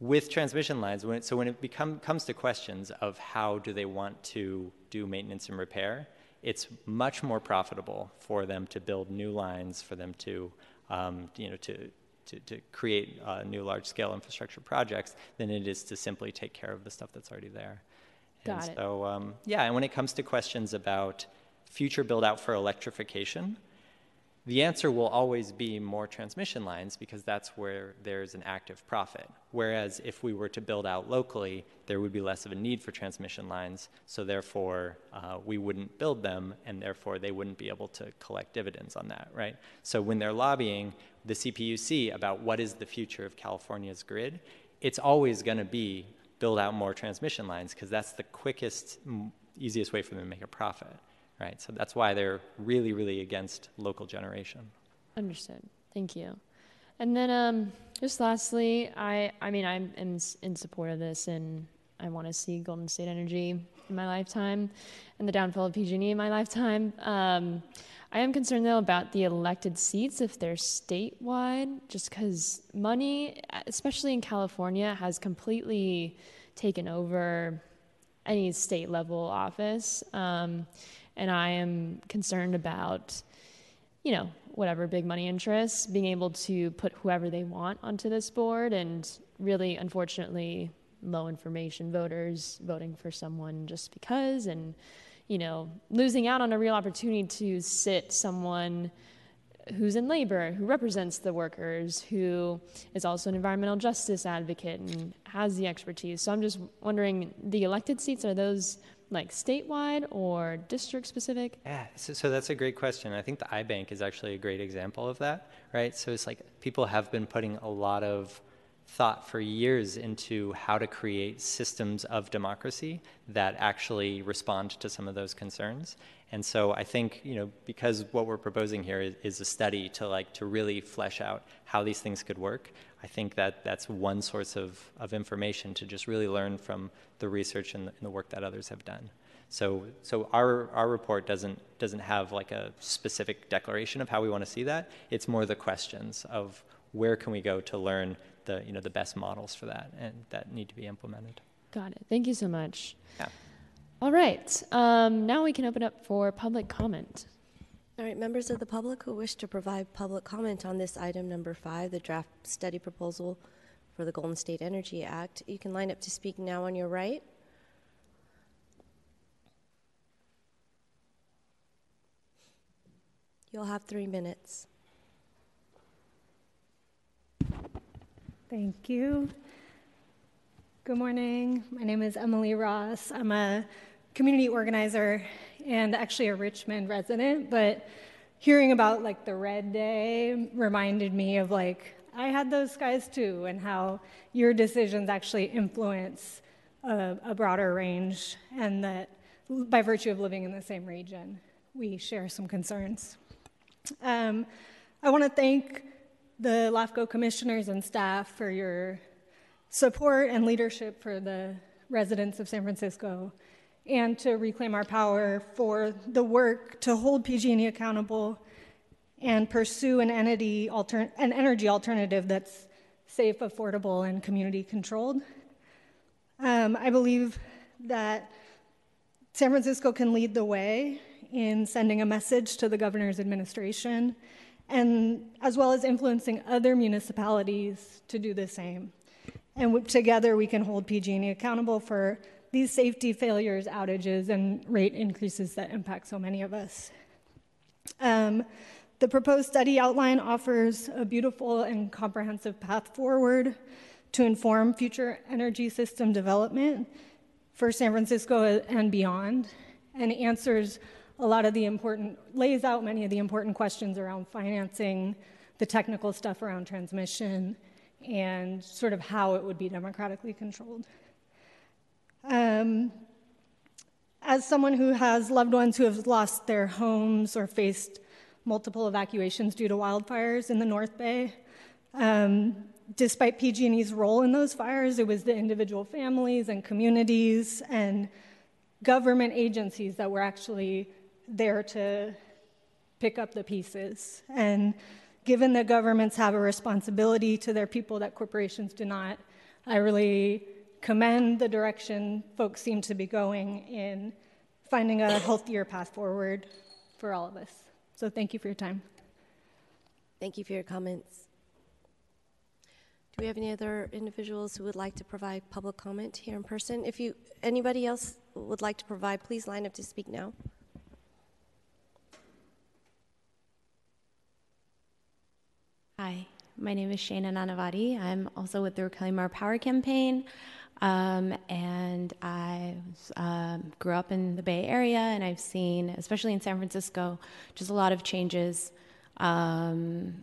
N: With transmission lines, when it, so when it become, comes to questions of how do they want to do maintenance and repair, it's much more profitable for them to build new lines, for them to, um, you know, to, to, to create uh, new large-scale infrastructure projects than it is to simply take care of the stuff that's already there.
A: Got
N: and
A: it.
N: So, um, yeah, and when it comes to questions about future build out for electrification, the answer will always be more transmission lines because that's where there's an active profit. Whereas if we were to build out locally, there would be less of a need for transmission lines, so therefore uh, we wouldn't build them, and therefore they wouldn't be able to collect dividends on that, right? So when they're lobbying the CPUC about what is the future of California's grid, it's always going to be build out more transmission lines because that's the quickest, easiest way for them to make a profit, right? So that's why they're really, really against local generation.
A: Understood. Thank you. And then, um, just lastly, I, I mean, I'm in, in support of this, and I want to see Golden State Energy in my lifetime, and the downfall of PG&E in my lifetime. Um, I am concerned though about the elected seats if they're statewide, just because money, especially in California, has completely taken over any state level office. Um, and I am concerned about, you know, whatever big money interests being able to put whoever they want onto this board and really, unfortunately, low information voters voting for someone just because and you know, losing out on a real opportunity to sit someone who's in labor, who represents the workers, who is also an environmental justice advocate and has the expertise. So I'm just wondering the elected seats, are those like statewide or district specific?
N: Yeah, so, so that's a great question. I think the iBank is actually a great example of that, right? So it's like people have been putting a lot of thought for years into how to create systems of democracy that actually respond to some of those concerns. And so I think, you know, because what we're proposing here is, is, a study to like to really flesh out how these things could work, I think that that's one source of, of information to just really learn from the research and the, and the work that others have done. So, so our, our report doesn't, doesn't have like a specific declaration of how we want to see that. It's more the questions of where can we go to learn the you know the best models for that and that need to be implemented.
A: Got it. Thank you so much.
N: Yeah.
A: All right. Um, now we can open up for public comment.
B: All right, members of the public who wish to provide public comment on this item number five, the draft study proposal for the Golden State Energy Act, you can line up to speak now on your right. You'll have three minutes.
O: Thank you. Good morning. My name is Emily Ross. I'm a community organizer and actually a Richmond resident, but hearing about like the red day reminded me of like I had those skies too and how your decisions actually influence a, a broader range and that by virtue of living in the same region, we share some concerns. Um, I want to thank the LAFCO commissioners and staff for your support and leadership for the residents of San Francisco, and to reclaim our power for the work to hold PG&E accountable and pursue an entity alter- an energy alternative that's safe, affordable, and community controlled. Um, I believe that San Francisco can lead the way in sending a message to the governor's administration and as well as influencing other municipalities to do the same. And together we can hold PG&E accountable for these safety failures, outages, and rate increases that impact so many of us. Um, the proposed study outline offers a beautiful and comprehensive path forward to inform future energy system development for San Francisco and beyond, and answers a lot of the important, lays out many of the important questions around financing, the technical stuff around transmission, and sort of how it would be democratically controlled. Um, as someone who has loved ones who have lost their homes or faced multiple evacuations due to wildfires in the North Bay, um, despite PG&E's role in those fires, it was the individual families and communities and government agencies that were actually there to pick up the pieces. And given that governments have a responsibility to their people that corporations do not, I really commend the direction folks seem to be going in finding a healthier path forward for all of us. So thank you for your time.
B: Thank you for your comments. Do we have any other individuals who would like to provide public comment here in person? If you anybody else would like to provide, please line up to speak now.
P: Hi, my name is Shana Nanavati. I'm also with the Reclaim Power campaign. Um, and I um, grew up in the Bay Area, and I've seen, especially in San Francisco, just a lot of changes um,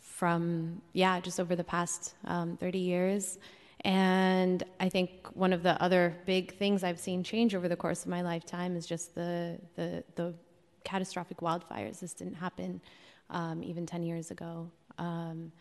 P: from, yeah, just over the past um, 30 years. And I think one of the other big things I've seen change over the course of my lifetime is just the, the, the catastrophic wildfires. This didn't happen um, even 10 years ago. Um,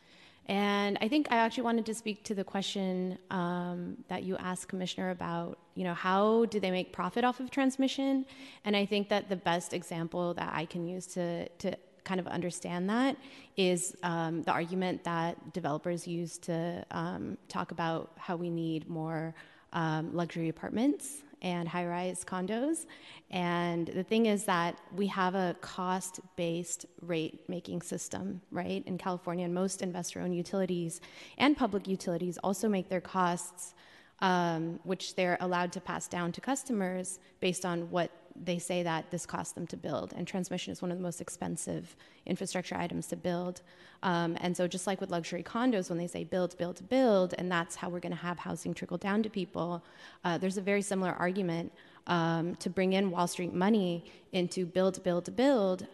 P: and I think I actually wanted to speak to the question um, that you asked, Commissioner, about you know how do they make profit off of transmission? And I think that the best example that I can use to to kind of understand that is um, the argument that developers use to um, talk about how we need more um, luxury apartments and high rise condos. And the thing is that we have a cost based rate making system, right, in California. And most investor owned utilities and public utilities also make their costs, um, which they're allowed to pass down to customers based on what they say that this costs them to build. And transmission is one of the most expensive infrastructure items to build. Um, and so, just like with luxury condos, when they say build, build, build, and that's how we're going to have housing trickle down to people, uh, there's a very similar argument um, to bring in Wall Street money into build, build, build.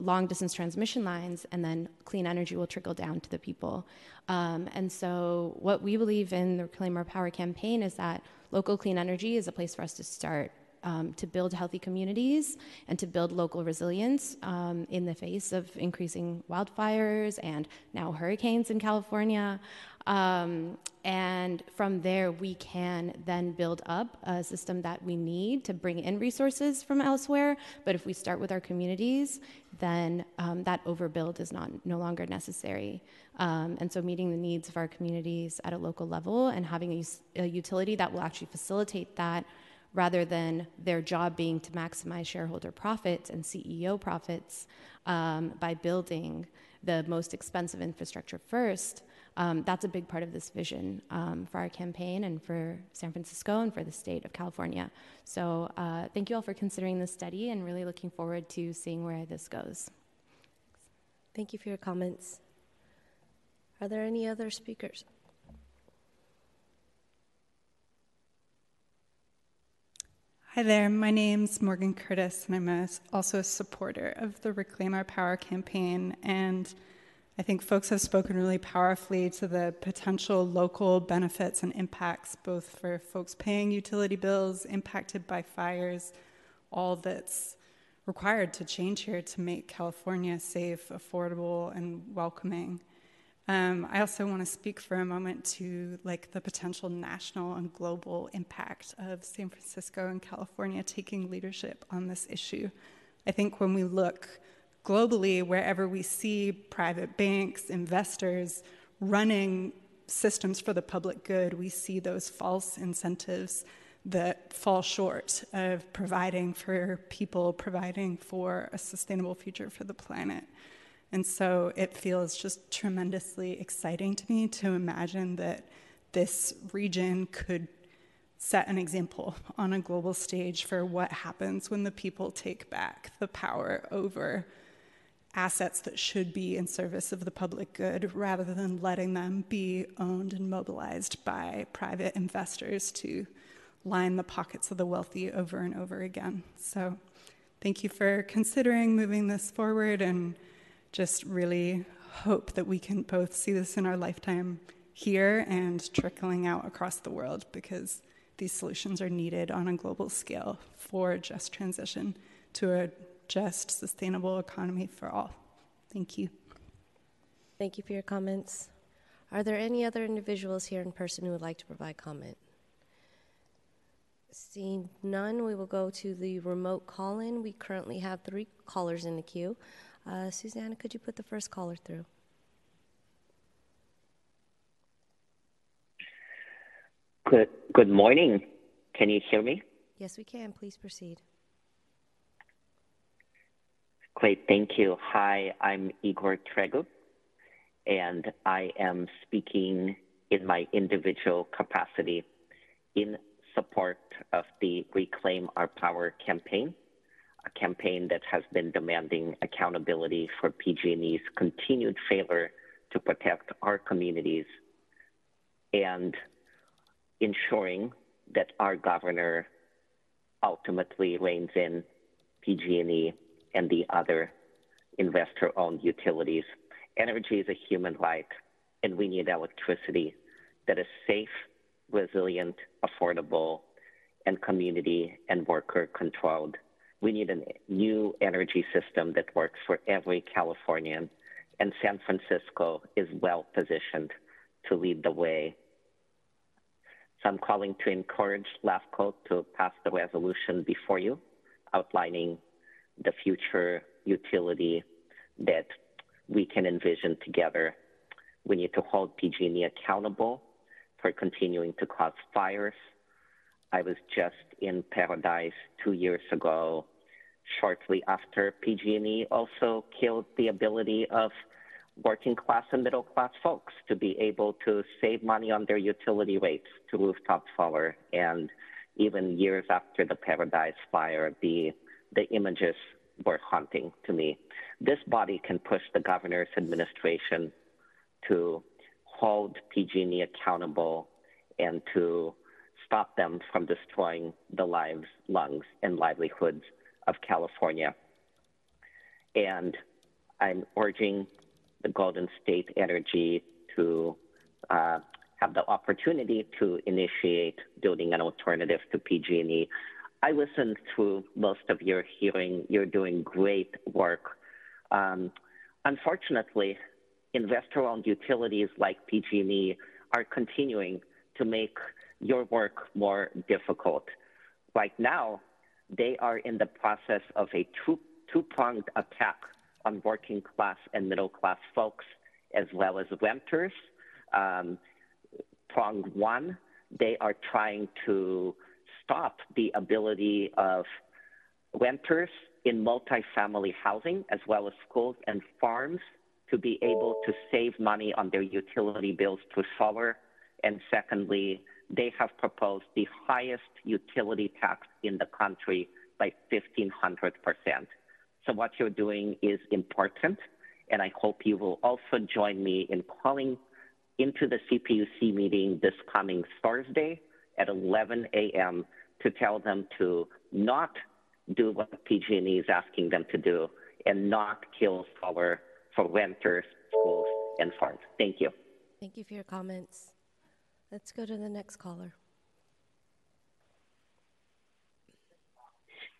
P: Long distance transmission lines, and then clean energy will trickle down to the people. Um, and so, what we believe in the Reclaim Our Power campaign is that local clean energy is a place for us to start um, to build healthy communities and to build local resilience um, in the face of increasing wildfires and now hurricanes in California. Um, and from there, we can then build up a system that we need to bring in resources from elsewhere. But if we start with our communities, then um, that overbuild is not no longer necessary. Um, and so, meeting the needs of our communities at a local level and having a, a utility that will actually facilitate that rather than their job being to maximize shareholder profits and CEO profits um, by building the most expensive infrastructure first. Um, that's a big part of this vision um, for our campaign and for San Francisco and for the state of California. So, uh, thank you all for considering this study and really looking forward to seeing where this goes.
B: Thank you for your comments. Are there any other speakers?
Q: Hi there, my name's Morgan Curtis, and I'm a, also a supporter of the Reclaim Our Power campaign. And I think folks have spoken really powerfully to the potential local benefits and impacts, both for folks paying utility bills impacted by fires, all that's required to change here to make California safe, affordable, and welcoming. Um, I also want to speak for a moment to like the potential national and global impact of San Francisco and California taking leadership on this issue. I think when we look globally, wherever we see private banks, investors running systems for the public good, we see those false incentives that fall short of providing for people, providing for a sustainable future for the planet. And so it feels just tremendously exciting to me to imagine that this region could set an example on a global stage for what happens when the people take back the power over assets that should be in service of the public good rather than letting them be owned and mobilized by private investors to line the pockets of the wealthy over and over again. So, thank you for considering moving this forward and just really hope that we can both see this in our lifetime here and trickling out across the world because these solutions are needed on a global scale for a just transition to a just, sustainable economy for all. Thank you.
B: Thank you for your comments. Are there any other individuals here in person who would like to provide comment? Seeing none, we will go to the remote call in. We currently have three callers in the queue. Uh, Susanna, could you put the first caller through?
R: Good, good morning. Can you hear me?
B: Yes, we can. Please proceed.
R: Great, thank you. Hi, I'm Igor Tregub, and I am speaking in my individual capacity in support of the Reclaim Our Power campaign, a campaign that has been demanding accountability for PG&E's continued failure to protect our communities and ensuring that our governor ultimately reins in PG&E and the other investor-owned utilities. Energy is a human right, and we need electricity that is safe, resilient, affordable, and community and worker controlled. We need a new energy system that works for every Californian, and San Francisco is well positioned to lead the way. So I'm calling to encourage LAFCO to pass the resolution before you, outlining the future utility that we can envision together. We need to hold PG&E accountable for continuing to cause fires. I was just in Paradise two years ago, shortly after PG&E also killed the ability of working class and middle class folks to be able to save money on their utility rates to rooftop solar. And even years after the Paradise fire, the the images were haunting to me. This body can push the governor's administration to hold PG&E accountable and to stop them from destroying the lives, lungs, and livelihoods of California. And I'm urging the Golden State Energy to uh, have the opportunity to initiate building an alternative to PG&E. I listened to most of your hearing. You're doing great work. Um, unfortunately, investor-owned utilities like PG&E are continuing to make your work more difficult. Right now, they are in the process of a two, two-pronged attack on working class and middle class folks as well as renters. Um, prong one, they are trying to stop the ability of renters in multifamily housing as well as schools and farms to be able to save money on their utility bills through solar. And secondly, they have proposed the highest utility tax in the country by 1,500 percent. So what you're doing is important, and I hope you will also join me in calling into the CPUC meeting this coming Thursday at 11 a.m. to tell them to not do what PG&E is asking them to do and not kill solar for renters, schools, and farms. Thank you.
B: Thank you for your comments. Let's go to the next caller.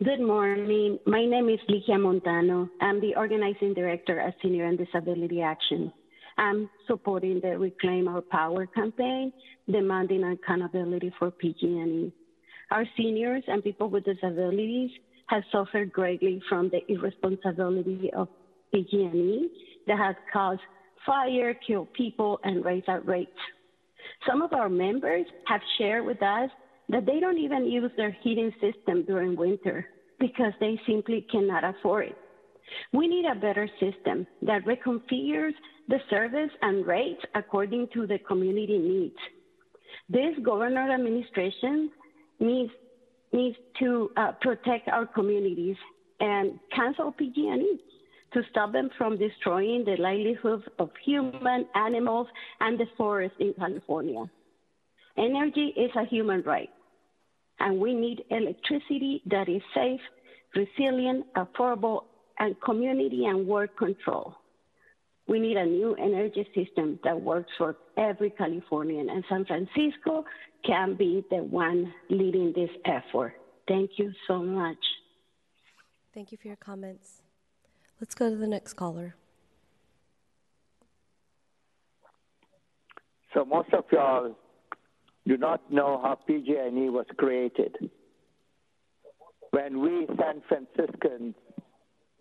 S: Good morning. My name is Ligia Montano. I'm the organizing director at Senior and Disability Action. I'm supporting the Reclaim Our Power campaign, demanding accountability for PG&E. Our seniors and people with disabilities have suffered greatly from the irresponsibility of PG&E that has caused fire, killed people, and raised our rates. Some of our members have shared with us that they don't even use their heating system during winter because they simply cannot afford it. We need a better system that reconfigures the service and rates according to the community needs. This governor administration needs, needs to uh, protect our communities and cancel PG&E to stop them from destroying the livelihoods of human, animals, and the forest in California. Energy is a human right, and we need electricity that is safe, resilient, affordable, and community and work control. We need a new energy system that works for every Californian, and San Francisco can be the one leading this effort. Thank you so much.
B: Thank you for your comments. Let's go to the next caller.
L: So most of y'all do not know how PG&E was created. When we San Franciscans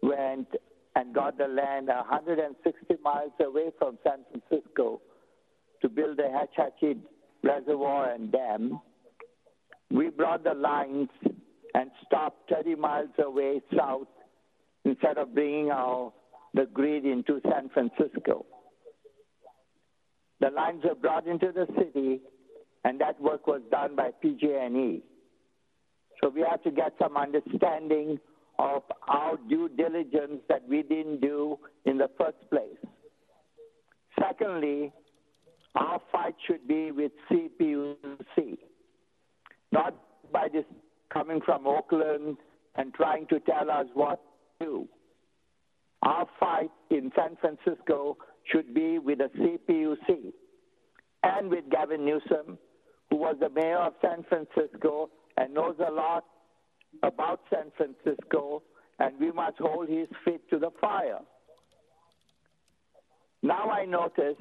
L: went and got the land 160 miles away from San Francisco to build the Hetch Hetchy Reservoir and Dam, we brought the lines and stopped 30 miles away south instead of bringing our, the grid into San Francisco. The lines were brought into the city, and that work was done by PG&E. So we have to get some understanding of our due diligence that we didn't do in the first place. Secondly, our fight should be with CPUC, not by this coming from Oakland and trying to tell us what do. Our fight in San Francisco should be with the CPUC and with Gavin Newsom, who was the mayor of San Francisco and knows a lot about San Francisco, and we must hold his feet to the fire. Now I notice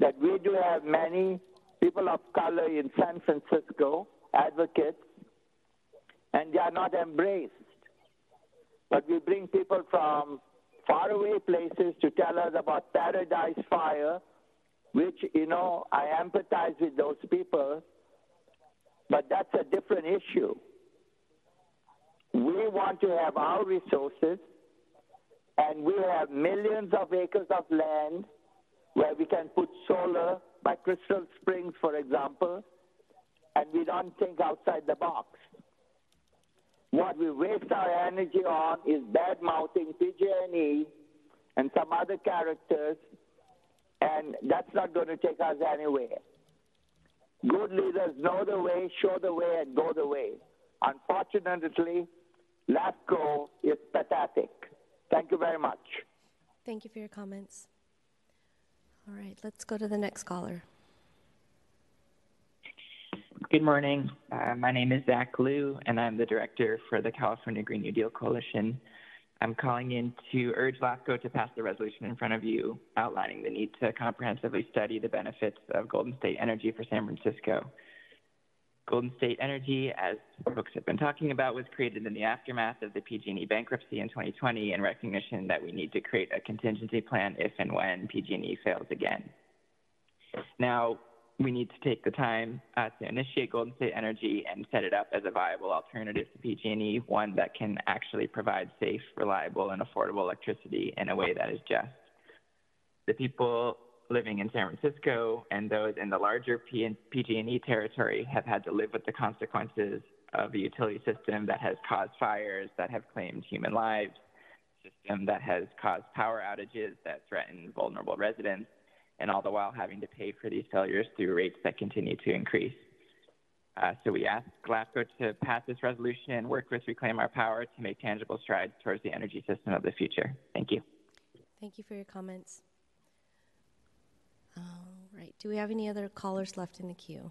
L: that we do have many people of color in San Francisco, advocates, and they are not embraced. But we bring people from faraway places to tell us about Paradise Fire, which, you know, I empathize with those people, but that's a different issue. We want to have our resources, and we have millions of acres of land where we can put solar by Crystal Springs, for example, and we don't think outside the box. What we waste our energy on is bad mouthing PG&E and some other characters, and that's not going to take us anywhere. Good leaders know the way, show the way, and go the way. Unfortunately, LAFCO is pathetic. Thank you very much.
B: Thank you for your comments. All right, let's go to the next caller.
T: Good morning. Uh, my name is Zach Liu, and I'm the director for the California Green New Deal Coalition. I'm calling in to urge LAFCO to pass the resolution in front of you outlining the need to comprehensively study the benefits of Golden State Energy for San Francisco. Golden State Energy, as folks have been talking about, was created in the aftermath of the PG&E bankruptcy in 2020 in recognition that we need to create a contingency plan if and when PG&E fails again. Now, we need to take the time uh, to initiate Golden State Energy and set it up as a viable alternative to PG&E, one that can actually provide safe, reliable, and affordable electricity in a way that is just. The people living in San Francisco and those in the larger PG&E territory have had to live with the consequences of a utility system that has caused fires that have claimed human lives, system that has caused power outages that threaten vulnerable residents, and all the while having to pay for these failures through rates that continue to increase. Uh, so we ask LAFCO to pass this resolution and work with Reclaim Our Power to make tangible strides towards the energy system of the future. Thank you.
B: Thank you for your comments. All right. Do we have any other callers left in the queue?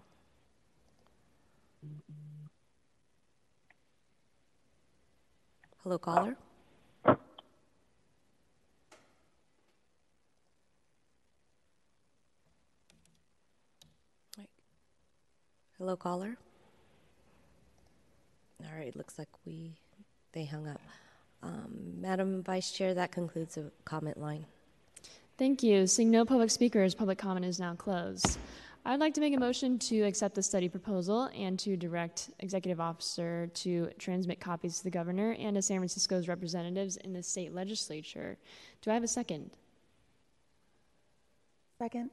B: Hello, caller. Hello, caller. All right, looks like we they hung up. Um, Madam Vice Chair, that concludes the comment line.
A: Thank you. Seeing no public speakers, public comment is now closed. I'd like to make a motion to accept the study proposal and to direct Executive Officer to transmit copies to the Governor and to San Francisco's representatives in the state legislature. Do I have a second?
H: Second.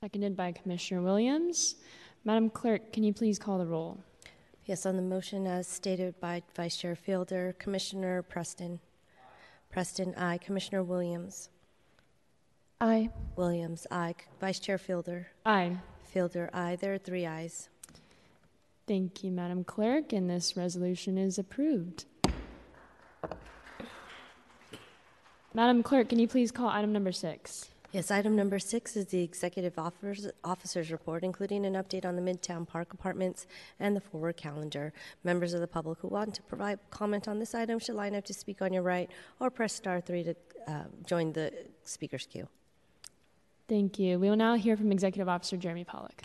A: Seconded by Commissioner Williams. Madam Clerk, can you please call the roll?
B: Yes, on the motion as stated by Vice Chair Fielder, Commissioner Preston. Preston, aye. Commissioner Williams.
H: Aye.
B: Williams, aye. Vice Chair Fielder.
A: Aye.
B: Fielder, aye. There are three ayes.
A: Thank you, Madam Clerk, and this resolution is approved. Madam Clerk, can you please call item number six?
B: Yes, item number six is the executive officers, officers report, including an update on the Midtown Park Apartments and the forward calendar. Members of the public who want to provide comment on this item should line up to speak on your right or press star three to uh, join the speakers queue.
A: Thank you. We will now hear from Executive Officer Jeremy Pollock.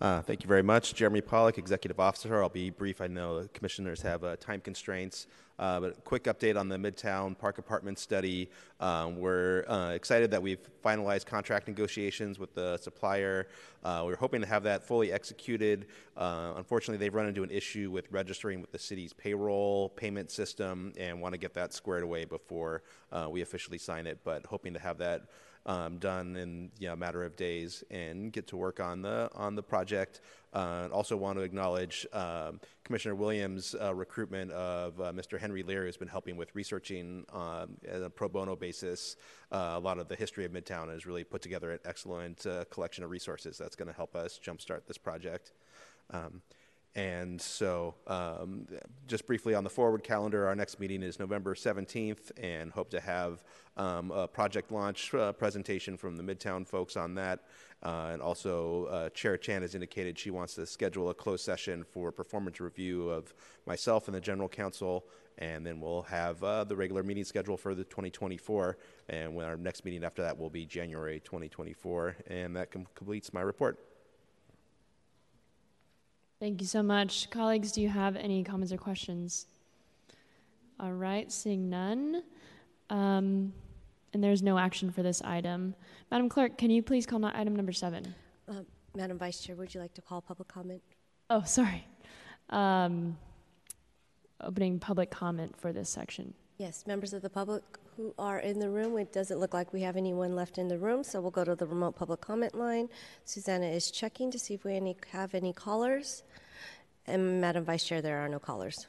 J: Uh, thank you very much. Jeremy Pollock, Executive Officer. I'll be brief. I know the commissioners have uh, time constraints. Uh, but quick update on the Midtown Park Apartment study. Um, we're uh, excited that we've finalized contract negotiations with the supplier. Uh, we're hoping to have that fully executed. Uh, unfortunately, they've run into an issue with registering with the city's payroll payment system and want to get that squared away before we officially sign it. But hoping to have that um, done in you know, a matter of days and get to work on the on the project. Uh, also want to acknowledge um, Commissioner Williams' uh, recruitment of uh, Mr. Henry Lear, who's been helping with researching um, at a pro bono basis uh, a lot of the history of Midtown has really put together an excellent uh, collection of resources that's going to help us jumpstart this project. Um, and so, um, just briefly on the forward calendar, our next meeting is November 17th, and hope to have um, a project launch uh, presentation from the Midtown folks on that. Uh, and also, uh, Chair Chan has indicated she wants to schedule a closed session for performance review of myself and the General Counsel, and then we'll have uh, the regular meeting schedule for the 2024. And when our next meeting after that will be January 2024. And that com- completes my report.
A: Thank you so much. Colleagues, do you have any comments or questions? All right, seeing none. Um, and there's no action for this item. Madam Clerk, can you please call item number seven?
B: Uh, Madam Vice Chair, would you like to call public comment?
A: Oh, sorry. Um, opening public comment for this section.
B: Yes, members of the public who are in the room. It doesn't look like we have anyone left in the room, so we'll go to the remote public comment line. Susanna is checking to see if we any, have any callers. And Madam Vice Chair, there are no callers.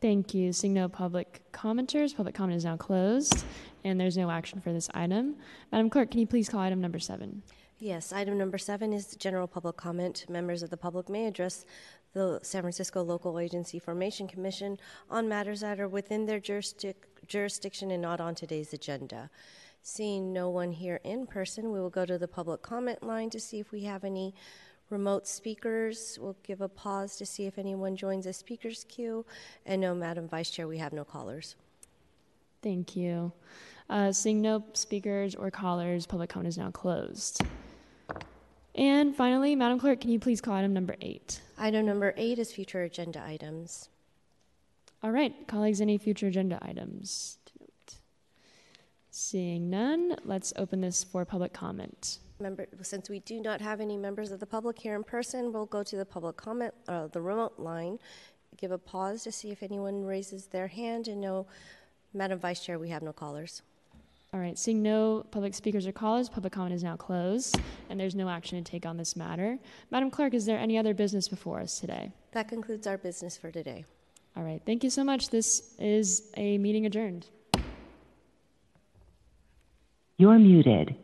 A: Thank you. Seeing no public commenters, public comment is now closed, and there's no action for this item. Madam Clerk, can you please call item number seven?
B: Yes, item number seven is general public comment. Members of the public may address the San Francisco Local Agency Formation Commission on matters that are within their jurisdic- jurisdiction and not on today's agenda. Seeing no one here in person, we will go to the public comment line to see if we have any remote speakers. We'll give a pause to see if anyone joins the speakers queue. And no, Madam Vice Chair, we have no callers.
A: Thank you. Uh, seeing no speakers or callers, public comment is now closed. And finally, Madam Clerk, can you please call item number eight?
B: Item number eight is future agenda items.
A: All right, colleagues, any future agenda items? Seeing none, let's open this for public comment.
B: Member, since we do not have any members of the public here in person, we'll go to the public comment, uh, the remote line. Give a pause to see if anyone raises their hand. And no, Madam Vice Chair, we have no callers.
A: All right, seeing no public speakers or callers, public comment is now closed, and there's no action to take on this matter. Madam Clerk, is there any other business before us today?
B: That concludes our business for today.
A: All right, thank you so much. This is a meeting adjourned.
C: You're muted.